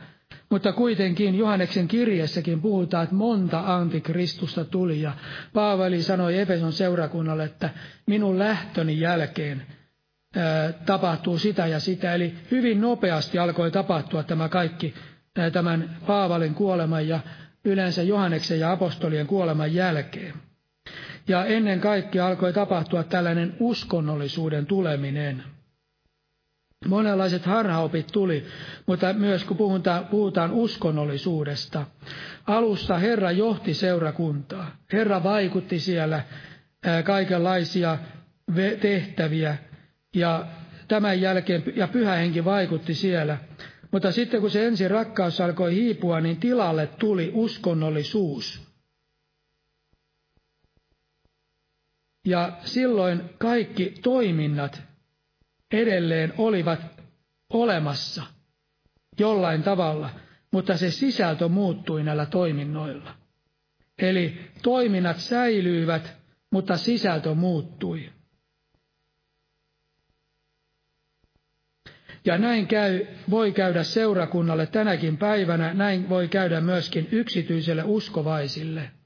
Mutta kuitenkin Johanneksen kirjassakin puhutaan, että monta antikristusta tuli. Ja Paavali sanoi Efeson seurakunnalle, että minun lähtöni jälkeen ää, tapahtuu sitä ja sitä. Eli hyvin nopeasti alkoi tapahtua tämä kaikki ää, tämän Paavalin kuoleman ja yleensä Johanneksen ja apostolien kuoleman jälkeen. Ja ennen kaikkea alkoi tapahtua tällainen uskonnollisuuden tuleminen. Monenlaiset harhaopit tuli, mutta myös kun puhutaan, puhutaan uskonnollisuudesta. Alussa Herra johti seurakuntaa. Herra vaikutti siellä kaikenlaisia tehtäviä ja tämän jälkeen, ja pyhä henki vaikutti siellä. Mutta sitten kun se ensin rakkaus alkoi hiipua, niin tilalle tuli uskonnollisuus. Ja silloin kaikki toiminnat edelleen olivat olemassa jollain tavalla, mutta se sisältö muuttui näillä toiminnoilla. Eli toiminnat säilyivät, mutta sisältö muuttui. Ja näin käy, voi käydä seurakunnalle tänäkin päivänä, näin voi käydä myöskin yksityiselle uskovaisille –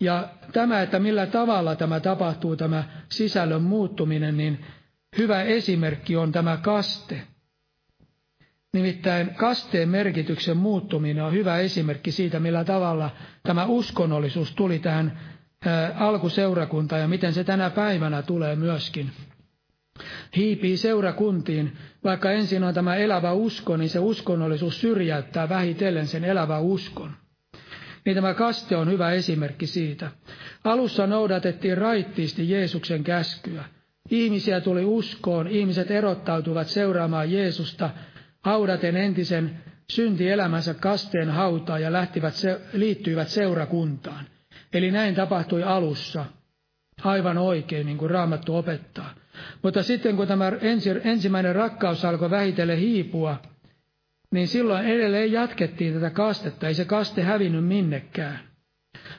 ja tämä, että millä tavalla tämä tapahtuu, tämä sisällön muuttuminen, niin hyvä esimerkki on tämä kaste. Nimittäin kasteen merkityksen muuttuminen on hyvä esimerkki siitä, millä tavalla tämä uskonnollisuus tuli tähän alkuseurakuntaan ja miten se tänä päivänä tulee myöskin. Hiipii seurakuntiin, vaikka ensin on tämä elävä usko, niin se uskonnollisuus syrjäyttää vähitellen sen elävä uskon niin tämä kaste on hyvä esimerkki siitä. Alussa noudatettiin raittiisti Jeesuksen käskyä. Ihmisiä tuli uskoon, ihmiset erottautuvat seuraamaan Jeesusta, haudaten entisen syntielämänsä kasteen hautaa ja lähtivät se, liittyivät seurakuntaan. Eli näin tapahtui alussa, aivan oikein, niin kuin Raamattu opettaa. Mutta sitten kun tämä ensi, ensimmäinen rakkaus alkoi vähitellen hiipua, niin silloin edelleen jatkettiin tätä kastetta. Ei se kaste hävinnyt minnekään.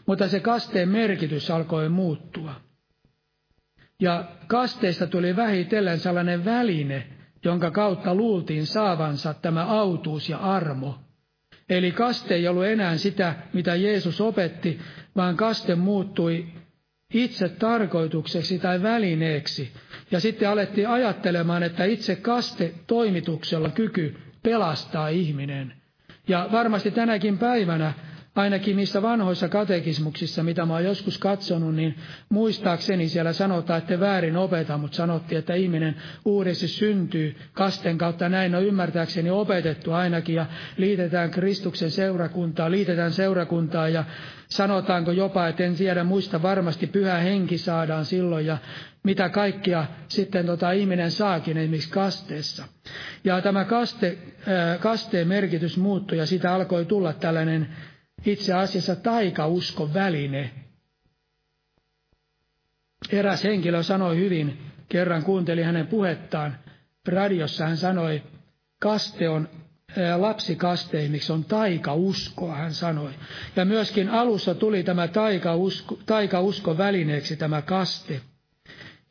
Mutta se kasteen merkitys alkoi muuttua. Ja kasteesta tuli vähitellen sellainen väline, jonka kautta luultiin saavansa tämä autuus ja armo. Eli kaste ei ollut enää sitä, mitä Jeesus opetti, vaan kaste muuttui itse tarkoitukseksi tai välineeksi. Ja sitten alettiin ajattelemaan, että itse kaste toimituksella kyky pelastaa ihminen. Ja varmasti tänäkin päivänä ainakin niissä vanhoissa katekismuksissa, mitä mä oon joskus katsonut, niin muistaakseni siellä sanotaan, että väärin opeta, mutta sanottiin, että ihminen uudesti syntyy kasten kautta. Näin on ymmärtääkseni opetettu ainakin ja liitetään Kristuksen seurakuntaa, liitetään seurakuntaa ja sanotaanko jopa, että en tiedä muista varmasti pyhä henki saadaan silloin ja mitä kaikkia sitten tota ihminen saakin esimerkiksi kasteessa. Ja tämä kaste, kasteen merkitys muuttui ja siitä alkoi tulla tällainen itse asiassa taikauskon väline. Eräs henkilö sanoi hyvin, kerran kuunteli hänen puhettaan, radiossa hän sanoi, kaste on lapsikaste, miksi on taikauskoa, hän sanoi. Ja myöskin alussa tuli tämä taikausko, taikausko välineeksi tämä kaste.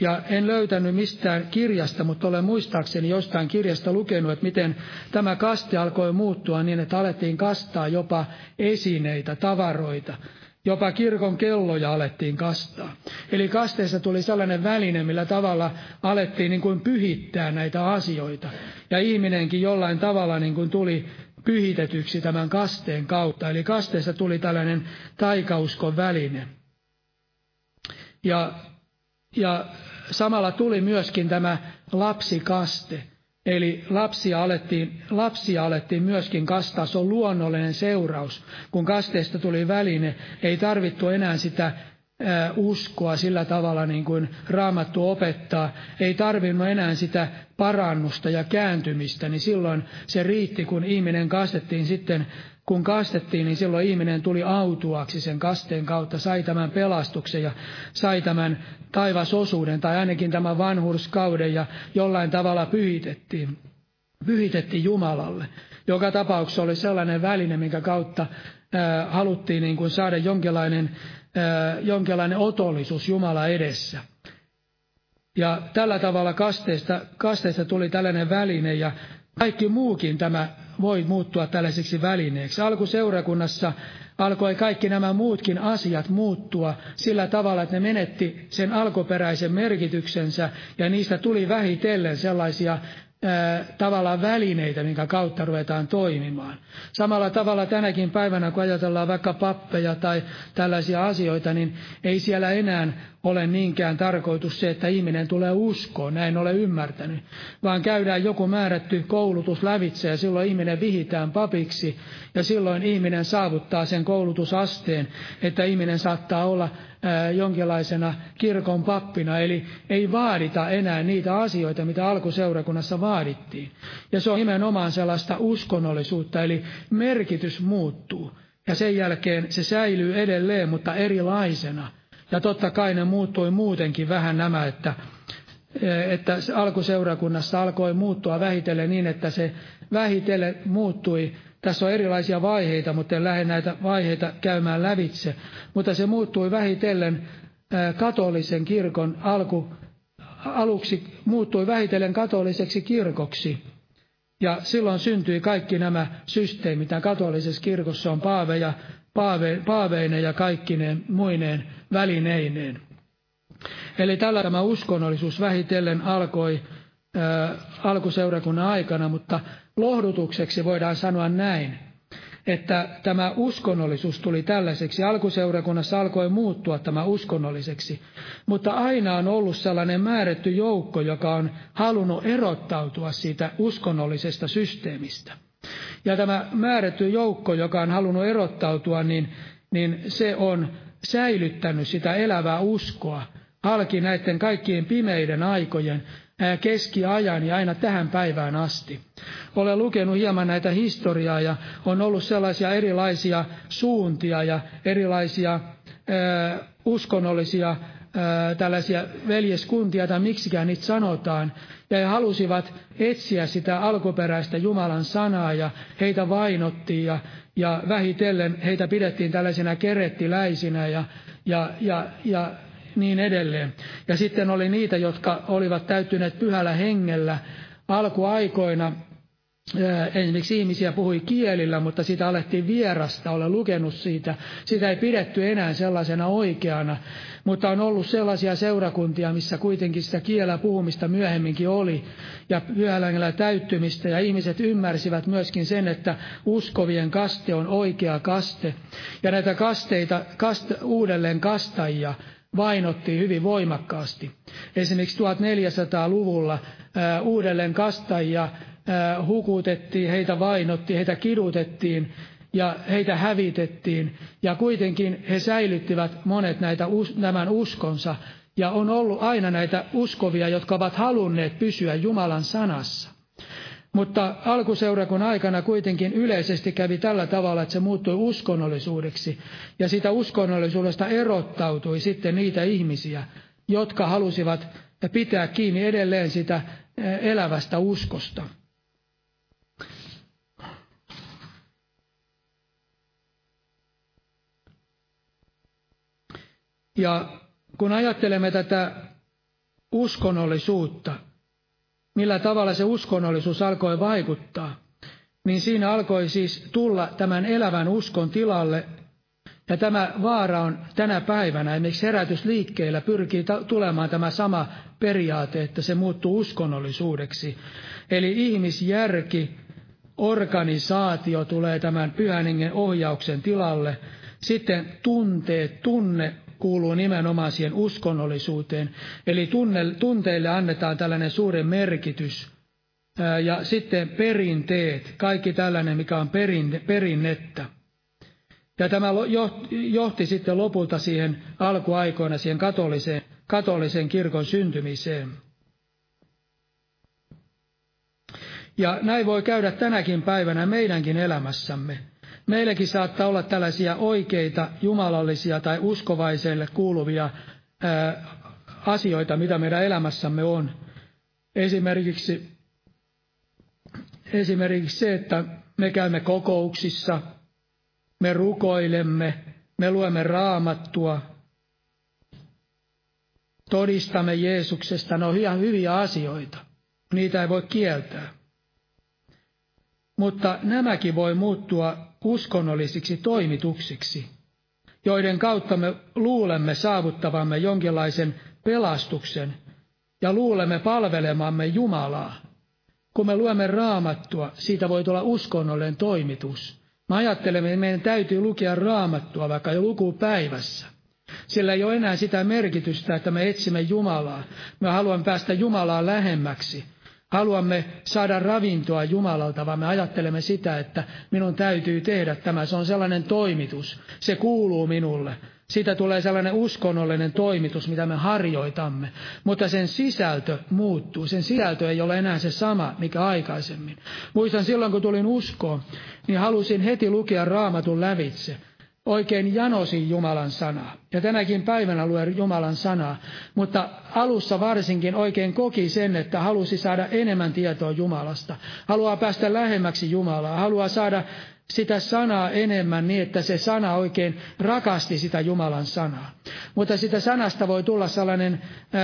Ja en löytänyt mistään kirjasta, mutta olen muistaakseni jostain kirjasta lukenut, että miten tämä kaste alkoi muuttua niin, että alettiin kastaa jopa esineitä, tavaroita. Jopa kirkon kelloja alettiin kastaa. Eli kasteessa tuli sellainen väline, millä tavalla alettiin niin kuin pyhittää näitä asioita. Ja ihminenkin jollain tavalla niin kuin tuli pyhitetyksi tämän kasteen kautta. Eli kasteessa tuli tällainen taikauskon väline. Ja, ja samalla tuli myöskin tämä lapsikaste. Eli lapsia alettiin, lapsia alettiin myöskin kastaa, se on luonnollinen seuraus. Kun kasteesta tuli väline, ei tarvittu enää sitä uskoa sillä tavalla niin kuin raamattu opettaa, ei tarvinnut enää sitä parannusta ja kääntymistä, niin silloin se riitti, kun ihminen kastettiin sitten kun kastettiin, niin silloin ihminen tuli autuaksi sen kasteen kautta, sai tämän pelastuksen ja sai tämän taivasosuuden tai ainakin tämän vanhurskauden ja jollain tavalla pyhitettiin, pyhitettiin Jumalalle. Joka tapauksessa oli sellainen väline, minkä kautta ää, haluttiin niin kuin saada jonkinlainen, ää, jonkinlainen otollisuus Jumala edessä. Ja tällä tavalla kasteesta, kasteesta tuli tällainen väline ja kaikki muukin tämä voi muuttua tällaiseksi välineeksi. Alkuseurakunnassa alkoi kaikki nämä muutkin asiat muuttua sillä tavalla, että ne menetti sen alkuperäisen merkityksensä ja niistä tuli vähitellen sellaisia tavallaan välineitä, minkä kautta ruvetaan toimimaan. Samalla tavalla tänäkin päivänä, kun ajatellaan vaikka pappeja tai tällaisia asioita, niin ei siellä enää ole niinkään tarkoitus se, että ihminen tulee uskoon, näin ole ymmärtänyt, vaan käydään joku määrätty koulutus lävitse ja silloin ihminen vihitään papiksi ja silloin ihminen saavuttaa sen koulutusasteen, että ihminen saattaa olla jonkinlaisena kirkon pappina, eli ei vaadita enää niitä asioita, mitä alkuseurakunnassa vaadittiin. Ja se on nimenomaan sellaista uskonnollisuutta, eli merkitys muuttuu. Ja sen jälkeen se säilyy edelleen, mutta erilaisena. Ja totta kai ne muuttui muutenkin vähän nämä, että, että alkuseurakunnassa alkoi muuttua vähitellen niin, että se vähitellen muuttui tässä on erilaisia vaiheita, mutta en lähde näitä vaiheita käymään lävitse. Mutta se muuttui vähitellen katolisen kirkon alku, aluksi muuttui vähitellen katoliseksi kirkoksi. Ja silloin syntyi kaikki nämä systeemit, mitä katolisessa kirkossa on paaveja, paave, paaveineen ja kaikkineen muineen välineineen. Eli tällä tämä uskonnollisuus vähitellen alkoi alkuseurakunnan aikana, mutta lohdutukseksi voidaan sanoa näin, että tämä uskonnollisuus tuli tällaiseksi. Alkuseurakunnassa alkoi muuttua tämä uskonnolliseksi, mutta aina on ollut sellainen määrätty joukko, joka on halunnut erottautua siitä uskonnollisesta systeemistä. Ja tämä määrätty joukko, joka on halunnut erottautua, niin, niin se on säilyttänyt sitä elävää uskoa halki näiden kaikkien pimeiden aikojen, keskiajan ja aina tähän päivään asti. Olen lukenut hieman näitä historiaa ja on ollut sellaisia erilaisia suuntia ja erilaisia äh, uskonnollisia tällaisia veljeskuntia tai miksikään niitä sanotaan. Ja he halusivat etsiä sitä alkuperäistä Jumalan sanaa ja heitä vainottiin ja, ja vähitellen heitä pidettiin tällaisina kerettiläisinä ja, ja, ja, ja niin edelleen. Ja sitten oli niitä, jotka olivat täyttyneet pyhällä hengellä alkuaikoina, esimerkiksi ihmisiä puhui kielillä, mutta sitä alettiin vierasta, olen lukenut siitä. Sitä ei pidetty enää sellaisena oikeana, mutta on ollut sellaisia seurakuntia, missä kuitenkin sitä kielä puhumista myöhemminkin oli, ja pyhällä täyttymistä, ja ihmiset ymmärsivät myöskin sen, että uskovien kaste on oikea kaste, ja näitä kasteita, kast, uudelleen kastajia, vainottiin hyvin voimakkaasti. Esimerkiksi 1400-luvulla ää, uudelleen kastajia hukutettiin, heitä vainottiin, heitä kidutettiin ja heitä hävitettiin. Ja kuitenkin he säilyttivät monet näitä, tämän uskonsa. Ja on ollut aina näitä uskovia, jotka ovat halunneet pysyä Jumalan sanassa. Mutta alkuseurakun aikana kuitenkin yleisesti kävi tällä tavalla, että se muuttui uskonnollisuudeksi. Ja sitä uskonnollisuudesta erottautui sitten niitä ihmisiä, jotka halusivat pitää kiinni edelleen sitä elävästä uskosta. Ja kun ajattelemme tätä uskonnollisuutta, millä tavalla se uskonnollisuus alkoi vaikuttaa, niin siinä alkoi siis tulla tämän elävän uskon tilalle. Ja tämä vaara on tänä päivänä, esimerkiksi herätysliikkeellä pyrkii tulemaan tämä sama periaate, että se muuttuu uskonnollisuudeksi. Eli ihmisjärki, organisaatio tulee tämän pyhän ohjauksen tilalle. Sitten tunteet, tunne kuuluu nimenomaan siihen uskonnollisuuteen. Eli tunne, tunteille annetaan tällainen suuri merkitys. Ja sitten perinteet, kaikki tällainen, mikä on perin, perinnettä. Ja tämä johti sitten lopulta siihen alkuaikoina siihen katoliseen, katolisen kirkon syntymiseen. Ja näin voi käydä tänäkin päivänä meidänkin elämässämme. Meilläkin saattaa olla tällaisia oikeita jumalallisia tai uskovaiselle kuuluvia ää, asioita, mitä meidän elämässämme on. Esimerkiksi, esimerkiksi se, että me käymme kokouksissa, me rukoilemme, me luemme raamattua, todistamme Jeesuksesta, ne on ihan hyviä asioita. Niitä ei voi kieltää. Mutta nämäkin voi muuttua uskonnollisiksi toimituksiksi, joiden kautta me luulemme saavuttavamme jonkinlaisen pelastuksen ja luulemme palvelemamme Jumalaa. Kun me luemme raamattua, siitä voi tulla uskonnollinen toimitus. Me ajattelemme, että meidän täytyy lukea raamattua vaikka jo lukupäivässä. Sillä ei ole enää sitä merkitystä, että me etsimme Jumalaa. Me haluamme päästä Jumalaa lähemmäksi haluamme saada ravintoa Jumalalta, vaan me ajattelemme sitä, että minun täytyy tehdä tämä. Se on sellainen toimitus. Se kuuluu minulle. Siitä tulee sellainen uskonnollinen toimitus, mitä me harjoitamme. Mutta sen sisältö muuttuu. Sen sisältö ei ole enää se sama, mikä aikaisemmin. Muistan silloin, kun tulin uskoon, niin halusin heti lukea raamatun lävitse oikein janosin Jumalan sanaa. Ja tänäkin päivänä luen Jumalan sanaa, mutta alussa varsinkin oikein koki sen, että halusi saada enemmän tietoa Jumalasta. Haluaa päästä lähemmäksi Jumalaa, haluaa saada sitä sanaa enemmän niin, että se sana oikein rakasti sitä Jumalan sanaa. Mutta sitä sanasta voi tulla sellainen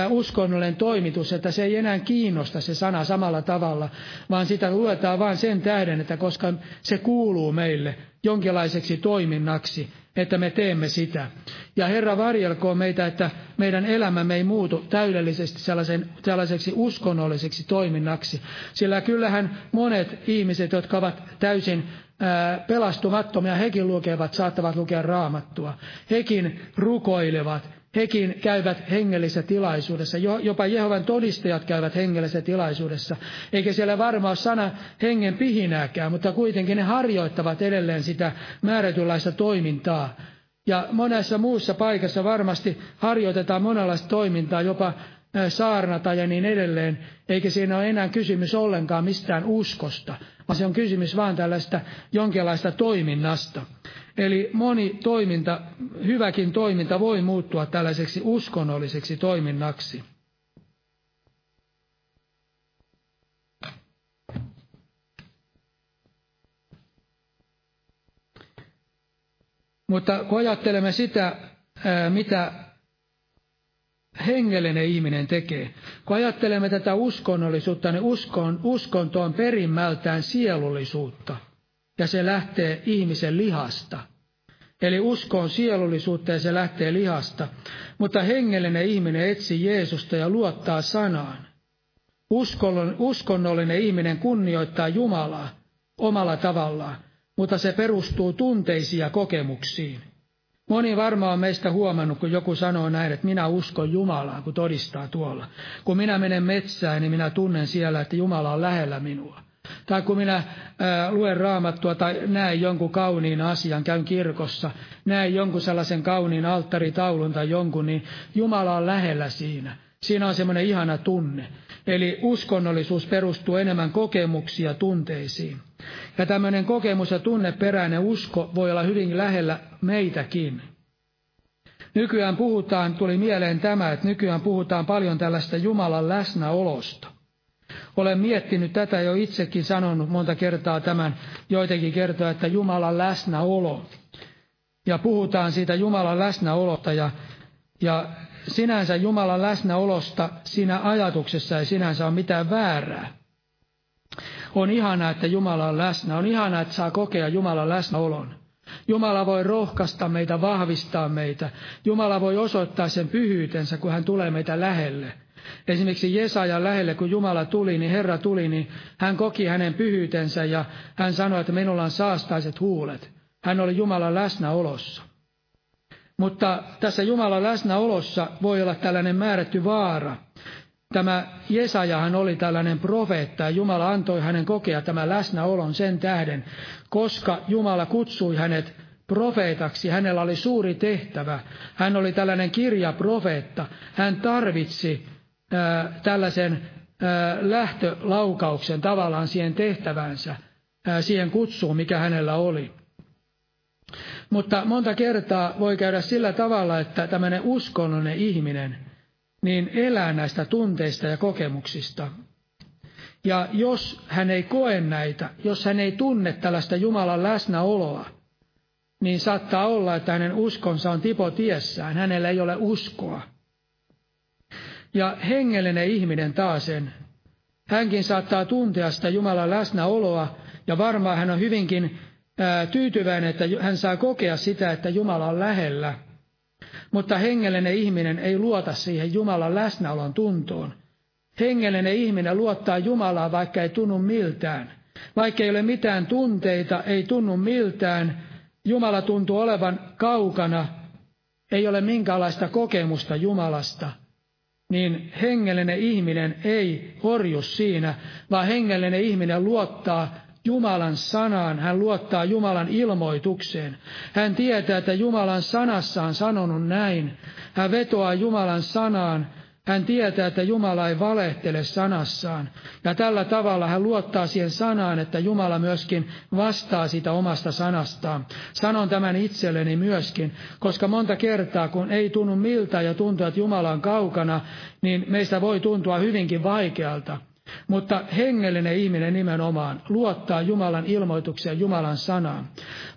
uskonnollinen toimitus, että se ei enää kiinnosta se sana samalla tavalla, vaan sitä luetaan vain sen tähden, että koska se kuuluu meille jonkinlaiseksi toiminnaksi, että me teemme sitä. Ja Herra varjelkoon meitä, että meidän elämämme ei muutu täydellisesti sellaisen, sellaiseksi uskonnolliseksi toiminnaksi. Sillä kyllähän monet ihmiset, jotka ovat täysin pelastumattomia, hekin lukevat, saattavat lukea raamattua. Hekin rukoilevat, hekin käyvät hengellisessä tilaisuudessa. Jopa Jehovan todistajat käyvät hengellisessä tilaisuudessa. Eikä siellä varmaan ole sana hengen pihinääkään, mutta kuitenkin ne harjoittavat edelleen sitä määrätynlaista toimintaa. Ja monessa muussa paikassa varmasti harjoitetaan monenlaista toimintaa, jopa saarnata ja niin edelleen, eikä siinä ole enää kysymys ollenkaan mistään uskosta, vaan se on kysymys vain tällaista jonkinlaista toiminnasta. Eli moni toiminta, hyväkin toiminta voi muuttua tällaiseksi uskonnolliseksi toiminnaksi. Mutta kun ajattelemme sitä, mitä hengellinen ihminen tekee. Kun ajattelemme tätä uskonnollisuutta, niin uskon, uskonto on perimmältään sielullisuutta, ja se lähtee ihmisen lihasta. Eli usko on sielullisuutta ja se lähtee lihasta, mutta hengellinen ihminen etsii Jeesusta ja luottaa sanaan. Uskonnollinen ihminen kunnioittaa Jumalaa omalla tavallaan, mutta se perustuu tunteisiin ja kokemuksiin. Moni varmaan on meistä huomannut, kun joku sanoo näin, että minä uskon Jumalaa, kun todistaa tuolla. Kun minä menen metsään, niin minä tunnen siellä, että Jumala on lähellä minua. Tai kun minä ää, luen raamattua tai näen jonkun kauniin asian, käyn kirkossa, näen jonkun sellaisen kauniin alttaritaulun tai jonkun, niin Jumala on lähellä siinä. Siinä on semmoinen ihana tunne. Eli uskonnollisuus perustuu enemmän kokemuksiin ja tunteisiin. Ja tämmöinen kokemus ja tunneperäinen usko voi olla hyvin lähellä meitäkin. Nykyään puhutaan, tuli mieleen tämä, että nykyään puhutaan paljon tällaista Jumalan läsnäolosta. Olen miettinyt tätä jo itsekin sanonut monta kertaa tämän, joitakin kertoa, että Jumalan läsnäolo. Ja puhutaan siitä Jumalan läsnäolosta ja, ja sinänsä Jumalan läsnäolosta siinä ajatuksessa ei sinänsä ole mitään väärää. On ihanaa, että Jumala on läsnä. On ihanaa, että saa kokea Jumalan läsnäolon. Jumala voi rohkaista meitä, vahvistaa meitä. Jumala voi osoittaa sen pyhyytensä, kun hän tulee meitä lähelle. Esimerkiksi Jesajan lähelle, kun Jumala tuli, niin Herra tuli, niin hän koki hänen pyhyytensä ja hän sanoi, että minulla on saastaiset huulet. Hän oli Jumalan läsnäolossa. Mutta tässä Jumalan läsnäolossa voi olla tällainen määrätty vaara. Tämä Jesajahan oli tällainen profeetta ja Jumala antoi hänen kokea tämän läsnäolon sen tähden, koska Jumala kutsui hänet profeetaksi. Hänellä oli suuri tehtävä. Hän oli tällainen kirjaprofeetta. Hän tarvitsi tällaisen lähtölaukauksen tavallaan siihen tehtävänsä, siihen kutsuun, mikä hänellä oli. Mutta monta kertaa voi käydä sillä tavalla, että tämmöinen uskonnollinen ihminen niin elää näistä tunteista ja kokemuksista. Ja jos hän ei koe näitä, jos hän ei tunne tällaista Jumalan läsnäoloa, niin saattaa olla, että hänen uskonsa on tipotiessään, hänellä ei ole uskoa. Ja hengellinen ihminen taasen, hänkin saattaa tuntea sitä Jumalan läsnäoloa, ja varmaan hän on hyvinkin tyytyväinen, että hän saa kokea sitä, että Jumala on lähellä. Mutta hengellinen ihminen ei luota siihen Jumalan läsnäolon tuntoon. Hengellinen ihminen luottaa Jumalaa, vaikka ei tunnu miltään. Vaikka ei ole mitään tunteita, ei tunnu miltään, Jumala tuntuu olevan kaukana, ei ole minkäänlaista kokemusta Jumalasta, niin hengellinen ihminen ei horju siinä, vaan hengellinen ihminen luottaa Jumalan sanaan, hän luottaa Jumalan ilmoitukseen. Hän tietää, että Jumalan sanassa on sanonut näin. Hän vetoaa Jumalan sanaan. Hän tietää, että Jumala ei valehtele sanassaan. Ja tällä tavalla hän luottaa siihen sanaan, että Jumala myöskin vastaa sitä omasta sanastaan. Sanon tämän itselleni myöskin, koska monta kertaa, kun ei tunnu miltä ja tuntuu, että Jumala on kaukana, niin meistä voi tuntua hyvinkin vaikealta. Mutta hengellinen ihminen nimenomaan luottaa Jumalan ilmoitukseen, Jumalan sanaan.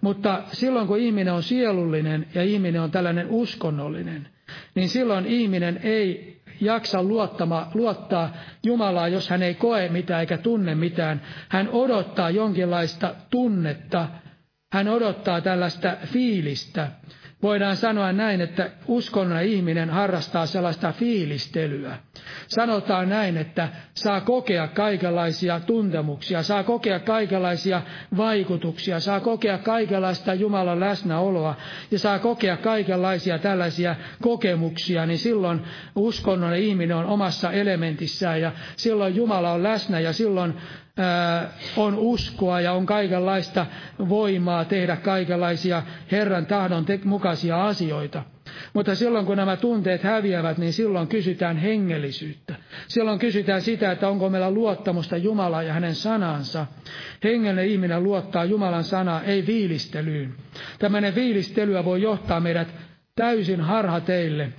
Mutta silloin kun ihminen on sielullinen ja ihminen on tällainen uskonnollinen, niin silloin ihminen ei jaksa luottama, luottaa Jumalaa, jos hän ei koe mitään eikä tunne mitään. Hän odottaa jonkinlaista tunnetta, hän odottaa tällaista fiilistä. Voidaan sanoa näin, että uskonnon ihminen harrastaa sellaista fiilistelyä. Sanotaan näin, että saa kokea kaikenlaisia tuntemuksia, saa kokea kaikenlaisia vaikutuksia, saa kokea kaikenlaista Jumalan läsnäoloa ja saa kokea kaikenlaisia tällaisia kokemuksia, niin silloin uskonnon ihminen on omassa elementissään ja silloin Jumala on läsnä ja silloin on uskoa ja on kaikenlaista voimaa tehdä kaikenlaisia Herran tahdon mukaisia asioita. Mutta silloin kun nämä tunteet häviävät, niin silloin kysytään hengellisyyttä. Silloin kysytään sitä, että onko meillä luottamusta Jumalaan ja hänen sanansa. Hengellinen ihminen luottaa Jumalan sanaa, ei viilistelyyn. Tämmöinen viilistelyä voi johtaa meidät täysin harha teille.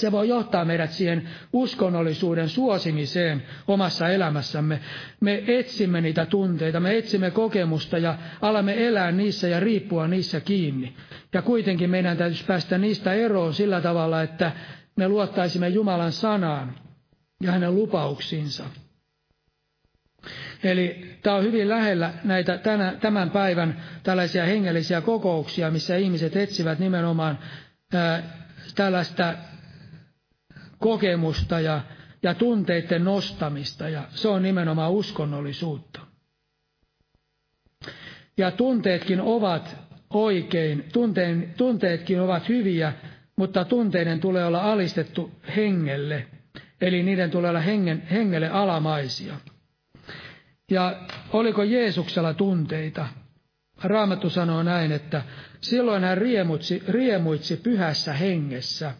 Se voi johtaa meidät siihen uskonnollisuuden suosimiseen omassa elämässämme. Me etsimme niitä tunteita, me etsimme kokemusta ja alamme elää niissä ja riippua niissä kiinni. Ja kuitenkin meidän täytyisi päästä niistä eroon sillä tavalla, että me luottaisimme Jumalan sanaan. ja hänen lupauksiinsa. Eli tämä on hyvin lähellä näitä tänä, tämän päivän tällaisia hengellisiä kokouksia, missä ihmiset etsivät nimenomaan tällaista kokemusta ja, ja tunteiden nostamista, ja se on nimenomaan uskonnollisuutta. Ja tunteetkin ovat oikein, tunteen, tunteetkin ovat hyviä, mutta tunteiden tulee olla alistettu hengelle, eli niiden tulee olla hengen, hengelle alamaisia. Ja oliko Jeesuksella tunteita? Raamattu sanoo näin, että silloin hän riemuitsi, riemuitsi pyhässä hengessä.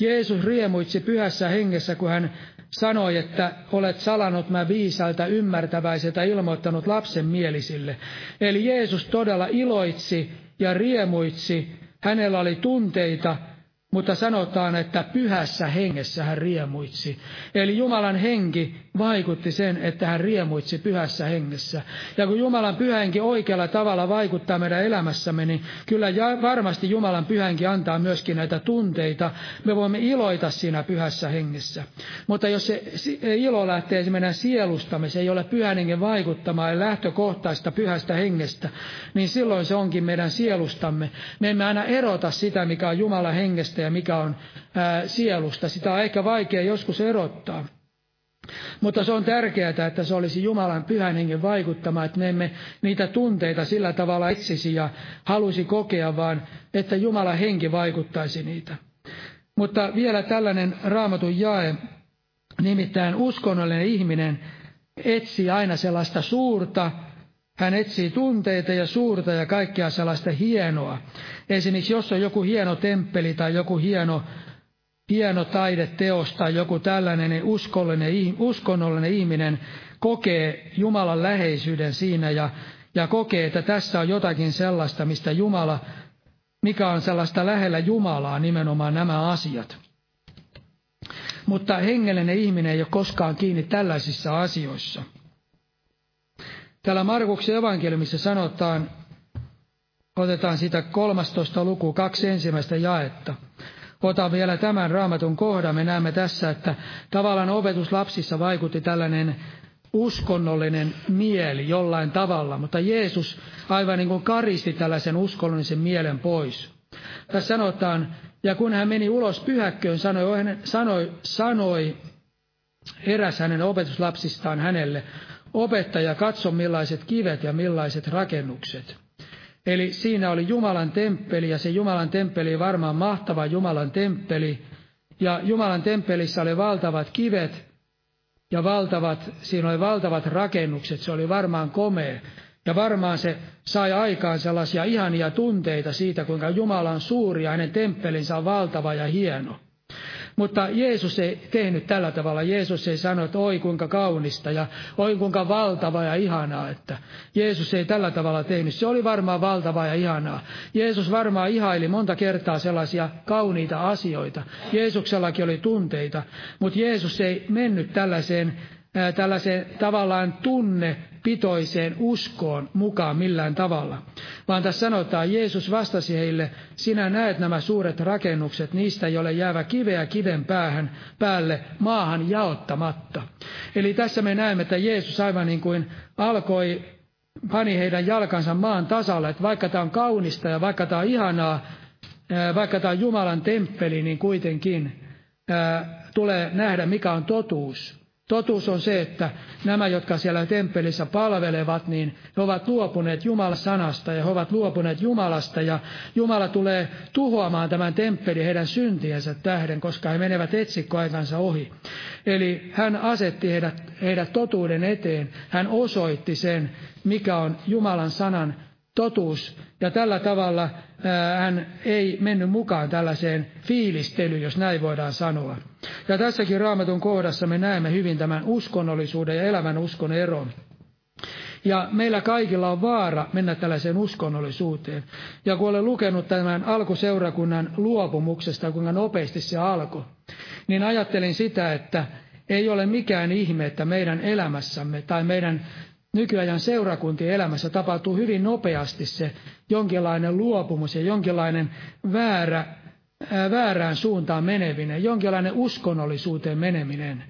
Jeesus riemuitsi pyhässä hengessä, kun hän sanoi, että olet salannut mä viisalta ymmärtäväiseltä ilmoittanut lapsen mielisille. Eli Jeesus todella iloitsi ja riemuitsi, hänellä oli tunteita, mutta sanotaan, että pyhässä hengessä hän riemuitsi. Eli Jumalan henki vaikutti sen, että hän riemuitsi pyhässä hengessä. Ja kun Jumalan pyhänki oikealla tavalla vaikuttaa meidän elämässämme, niin kyllä varmasti Jumalan pyhänki antaa myöskin näitä tunteita. Me voimme iloita siinä pyhässä hengessä. Mutta jos se ilo lähtee meidän sielustamme, se ei ole pyhän hengen vaikuttamaa ja lähtökohtaista pyhästä hengestä, niin silloin se onkin meidän sielustamme. Me emme aina erota sitä, mikä on Jumalan hengestä ja mikä on ää, sielusta. Sitä on ehkä vaikea joskus erottaa. Mutta se on tärkeää, että se olisi Jumalan pyhän hengen vaikuttama, että me emme niitä tunteita sillä tavalla etsisi ja halusi kokea, vaan että Jumalan henki vaikuttaisi niitä. Mutta vielä tällainen raamatun jae, nimittäin uskonnollinen ihminen etsii aina sellaista suurta, hän etsii tunteita ja suurta ja kaikkea sellaista hienoa. Esimerkiksi jos on joku hieno temppeli tai joku hieno hieno taideteos tai joku tällainen niin uskollinen, uskonnollinen ihminen kokee Jumalan läheisyyden siinä ja, ja kokee, että tässä on jotakin sellaista, mistä Jumala, mikä on sellaista lähellä Jumalaa nimenomaan nämä asiat. Mutta hengellinen ihminen ei ole koskaan kiinni tällaisissa asioissa. Täällä Markuksen evankeliumissa sanotaan, otetaan sitä 13. luku, kaksi ensimmäistä jaetta – Otan vielä tämän raamatun kohdan. Me näemme tässä, että tavallaan opetuslapsissa vaikutti tällainen uskonnollinen mieli jollain tavalla, mutta Jeesus aivan niin kuin karisti tällaisen uskonnollisen mielen pois. Tässä sanotaan, ja kun hän meni ulos pyhäkköön, sanoi, sanoi, sanoi eräs hänen opetuslapsistaan hänelle, opettaja, katso millaiset kivet ja millaiset rakennukset. Eli siinä oli Jumalan temppeli, ja se Jumalan temppeli varmaan mahtava Jumalan temppeli. Ja Jumalan temppelissä oli valtavat kivet, ja valtavat, siinä oli valtavat rakennukset, se oli varmaan komea. Ja varmaan se sai aikaan sellaisia ihania tunteita siitä, kuinka Jumala on suuri ja hänen temppelinsä on valtava ja hieno. Mutta Jeesus ei tehnyt tällä tavalla. Jeesus ei sano, että oi kuinka kaunista ja oi kuinka valtava ja ihanaa. Että Jeesus ei tällä tavalla tehnyt. Se oli varmaan valtava ja ihanaa. Jeesus varmaan ihaili monta kertaa sellaisia kauniita asioita. Jeesuksellakin oli tunteita, mutta Jeesus ei mennyt tällaiseen tällaiseen tavallaan tunnepitoiseen uskoon mukaan millään tavalla. Vaan tässä sanotaan, Jeesus vastasi heille, sinä näet nämä suuret rakennukset, niistä ei ole jäävä kiveä kiven päähän, päälle maahan jaottamatta. Eli tässä me näemme, että Jeesus aivan niin kuin alkoi, pani heidän jalkansa maan tasalle, että vaikka tämä on kaunista ja vaikka tämä on ihanaa, vaikka tämä on Jumalan temppeli, niin kuitenkin tulee nähdä, mikä on totuus. Totuus on se, että nämä, jotka siellä temppelissä palvelevat, niin he ovat luopuneet Jumalan sanasta ja he ovat luopuneet Jumalasta ja Jumala tulee tuhoamaan tämän temppelin heidän syntiensä tähden, koska he menevät etsikkoaikansa ohi. Eli hän asetti heidät, heidät totuuden eteen, hän osoitti sen, mikä on Jumalan sanan totuus. Ja tällä tavalla hän ei mennyt mukaan tällaiseen fiilistelyyn, jos näin voidaan sanoa. Ja tässäkin raamatun kohdassa me näemme hyvin tämän uskonnollisuuden ja elämän uskon eron. Ja meillä kaikilla on vaara mennä tällaiseen uskonnollisuuteen. Ja kun olen lukenut tämän alkuseurakunnan luopumuksesta, kuinka nopeasti se alkoi, niin ajattelin sitä, että ei ole mikään ihme, että meidän elämässämme tai meidän nykyajan seurakuntien elämässä tapahtuu hyvin nopeasti se jonkinlainen luopumus ja jonkinlainen väärä, ää, väärään suuntaan meneminen, jonkinlainen uskonnollisuuteen meneminen.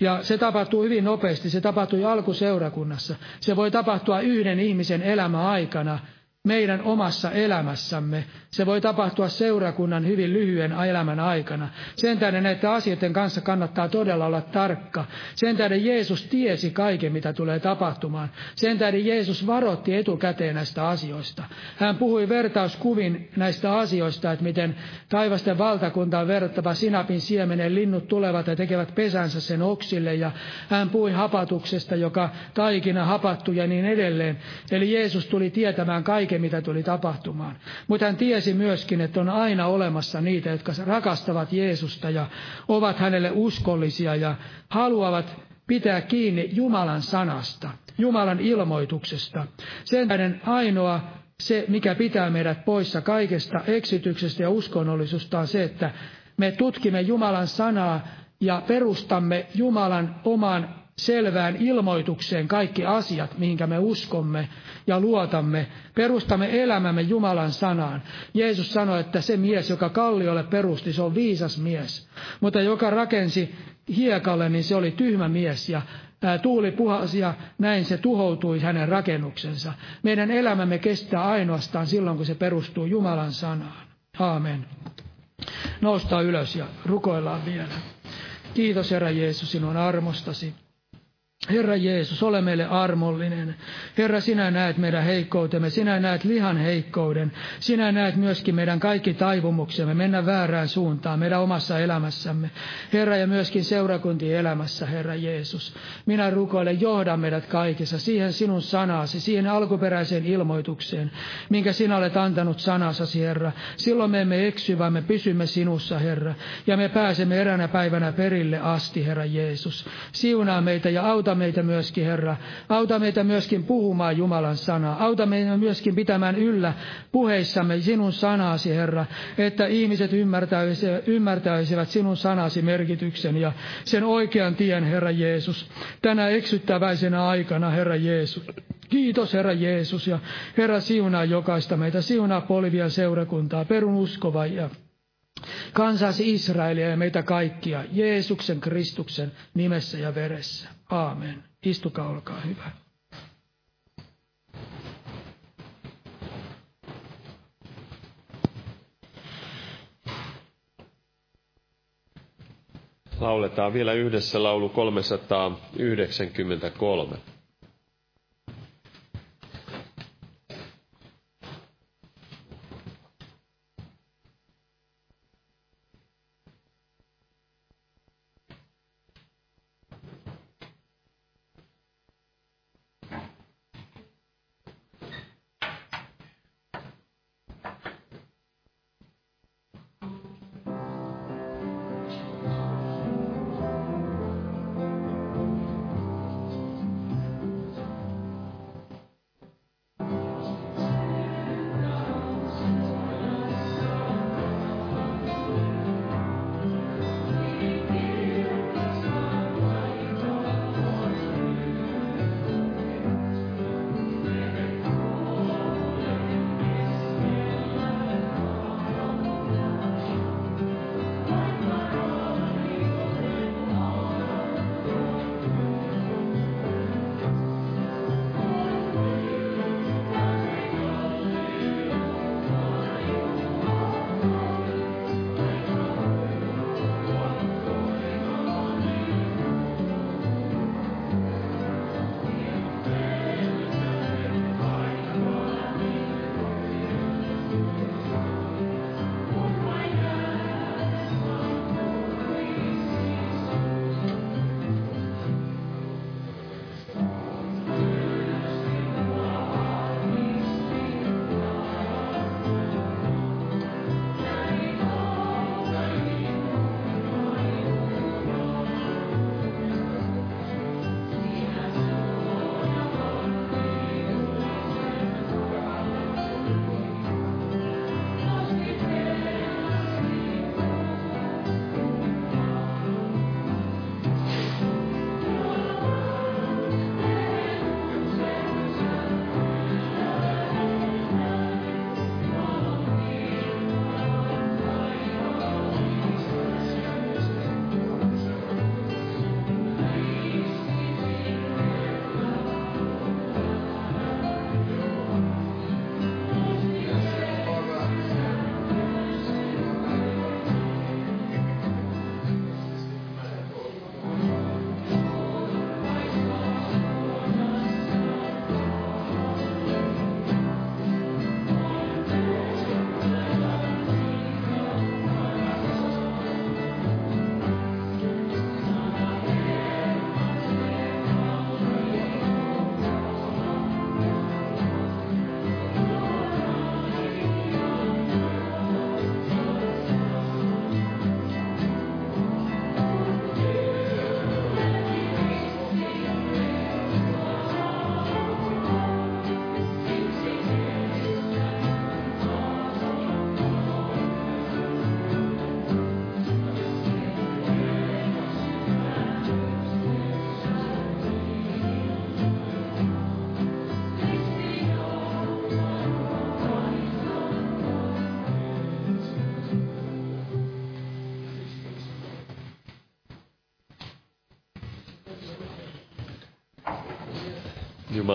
Ja se tapahtuu hyvin nopeasti, se tapahtui alkuseurakunnassa. Se voi tapahtua yhden ihmisen elämä aikana, meidän omassa elämässämme. Se voi tapahtua seurakunnan hyvin lyhyen elämän aikana. Sen tähden näiden asioiden kanssa kannattaa todella olla tarkka. Sen tähden Jeesus tiesi kaiken, mitä tulee tapahtumaan. Sen tähden Jeesus varoitti etukäteen näistä asioista. Hän puhui vertauskuvin näistä asioista, että miten taivasten valtakuntaan verrattava sinapin siemenen linnut tulevat ja tekevät pesänsä sen oksille. Ja hän puhui hapatuksesta, joka taikina hapattu ja niin edelleen. Eli Jeesus tuli tietämään kaiken, mitä tuli tapahtumaan. Mutta hän tiesi myöskin, että on aina olemassa niitä, jotka rakastavat Jeesusta ja ovat hänelle uskollisia ja haluavat pitää kiinni Jumalan sanasta, Jumalan ilmoituksesta. Sen tähden ainoa se, mikä pitää meidät poissa kaikesta eksityksestä ja uskonnollisuudesta on se, että me tutkimme Jumalan sanaa ja perustamme Jumalan oman selvään ilmoitukseen kaikki asiat, mihinkä me uskomme ja luotamme. Perustamme elämämme Jumalan sanaan. Jeesus sanoi, että se mies, joka kalliolle perusti, se on viisas mies. Mutta joka rakensi hiekalle, niin se oli tyhmä mies ja tuuli puhasi ja näin se tuhoutui hänen rakennuksensa. Meidän elämämme kestää ainoastaan silloin, kun se perustuu Jumalan sanaan. Aamen. Nousta ylös ja rukoillaan vielä. Kiitos Herra Jeesus sinun armostasi. Herra Jeesus, ole meille armollinen. Herra, sinä näet meidän heikkoutemme, sinä näet lihan heikkouden, sinä näet myöskin meidän kaikki taipumuksemme mennä väärään suuntaan meidän omassa elämässämme. Herra, ja myöskin seurakuntien elämässä, Herra Jeesus. Minä rukoilen, johda meidät kaikessa siihen sinun sanasi, siihen alkuperäiseen ilmoitukseen, minkä sinä olet antanut sanasasi, Herra. Silloin me emme eksy, vaan me pysymme sinussa, Herra, ja me pääsemme eränä päivänä perille asti, Herra Jeesus. Siunaa meitä ja auta meitä myöskin, Herra. Auta meitä myöskin puhumaan Jumalan sanaa. Auta meitä myöskin pitämään yllä puheissamme sinun sanasi, Herra, että ihmiset ymmärtäisivät, sinun sanasi merkityksen ja sen oikean tien, Herra Jeesus, tänä eksyttäväisenä aikana, Herra Jeesus. Kiitos Herra Jeesus ja Herra siunaa jokaista meitä, siunaa Polivian seurakuntaa, perun uskova ja kansasi Israelia ja meitä kaikkia Jeesuksen Kristuksen nimessä ja veressä. Aamen. Istukaa, olkaa hyvä. Lauletaan vielä yhdessä laulu 393.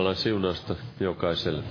Jumalan siunausta jokaiselle.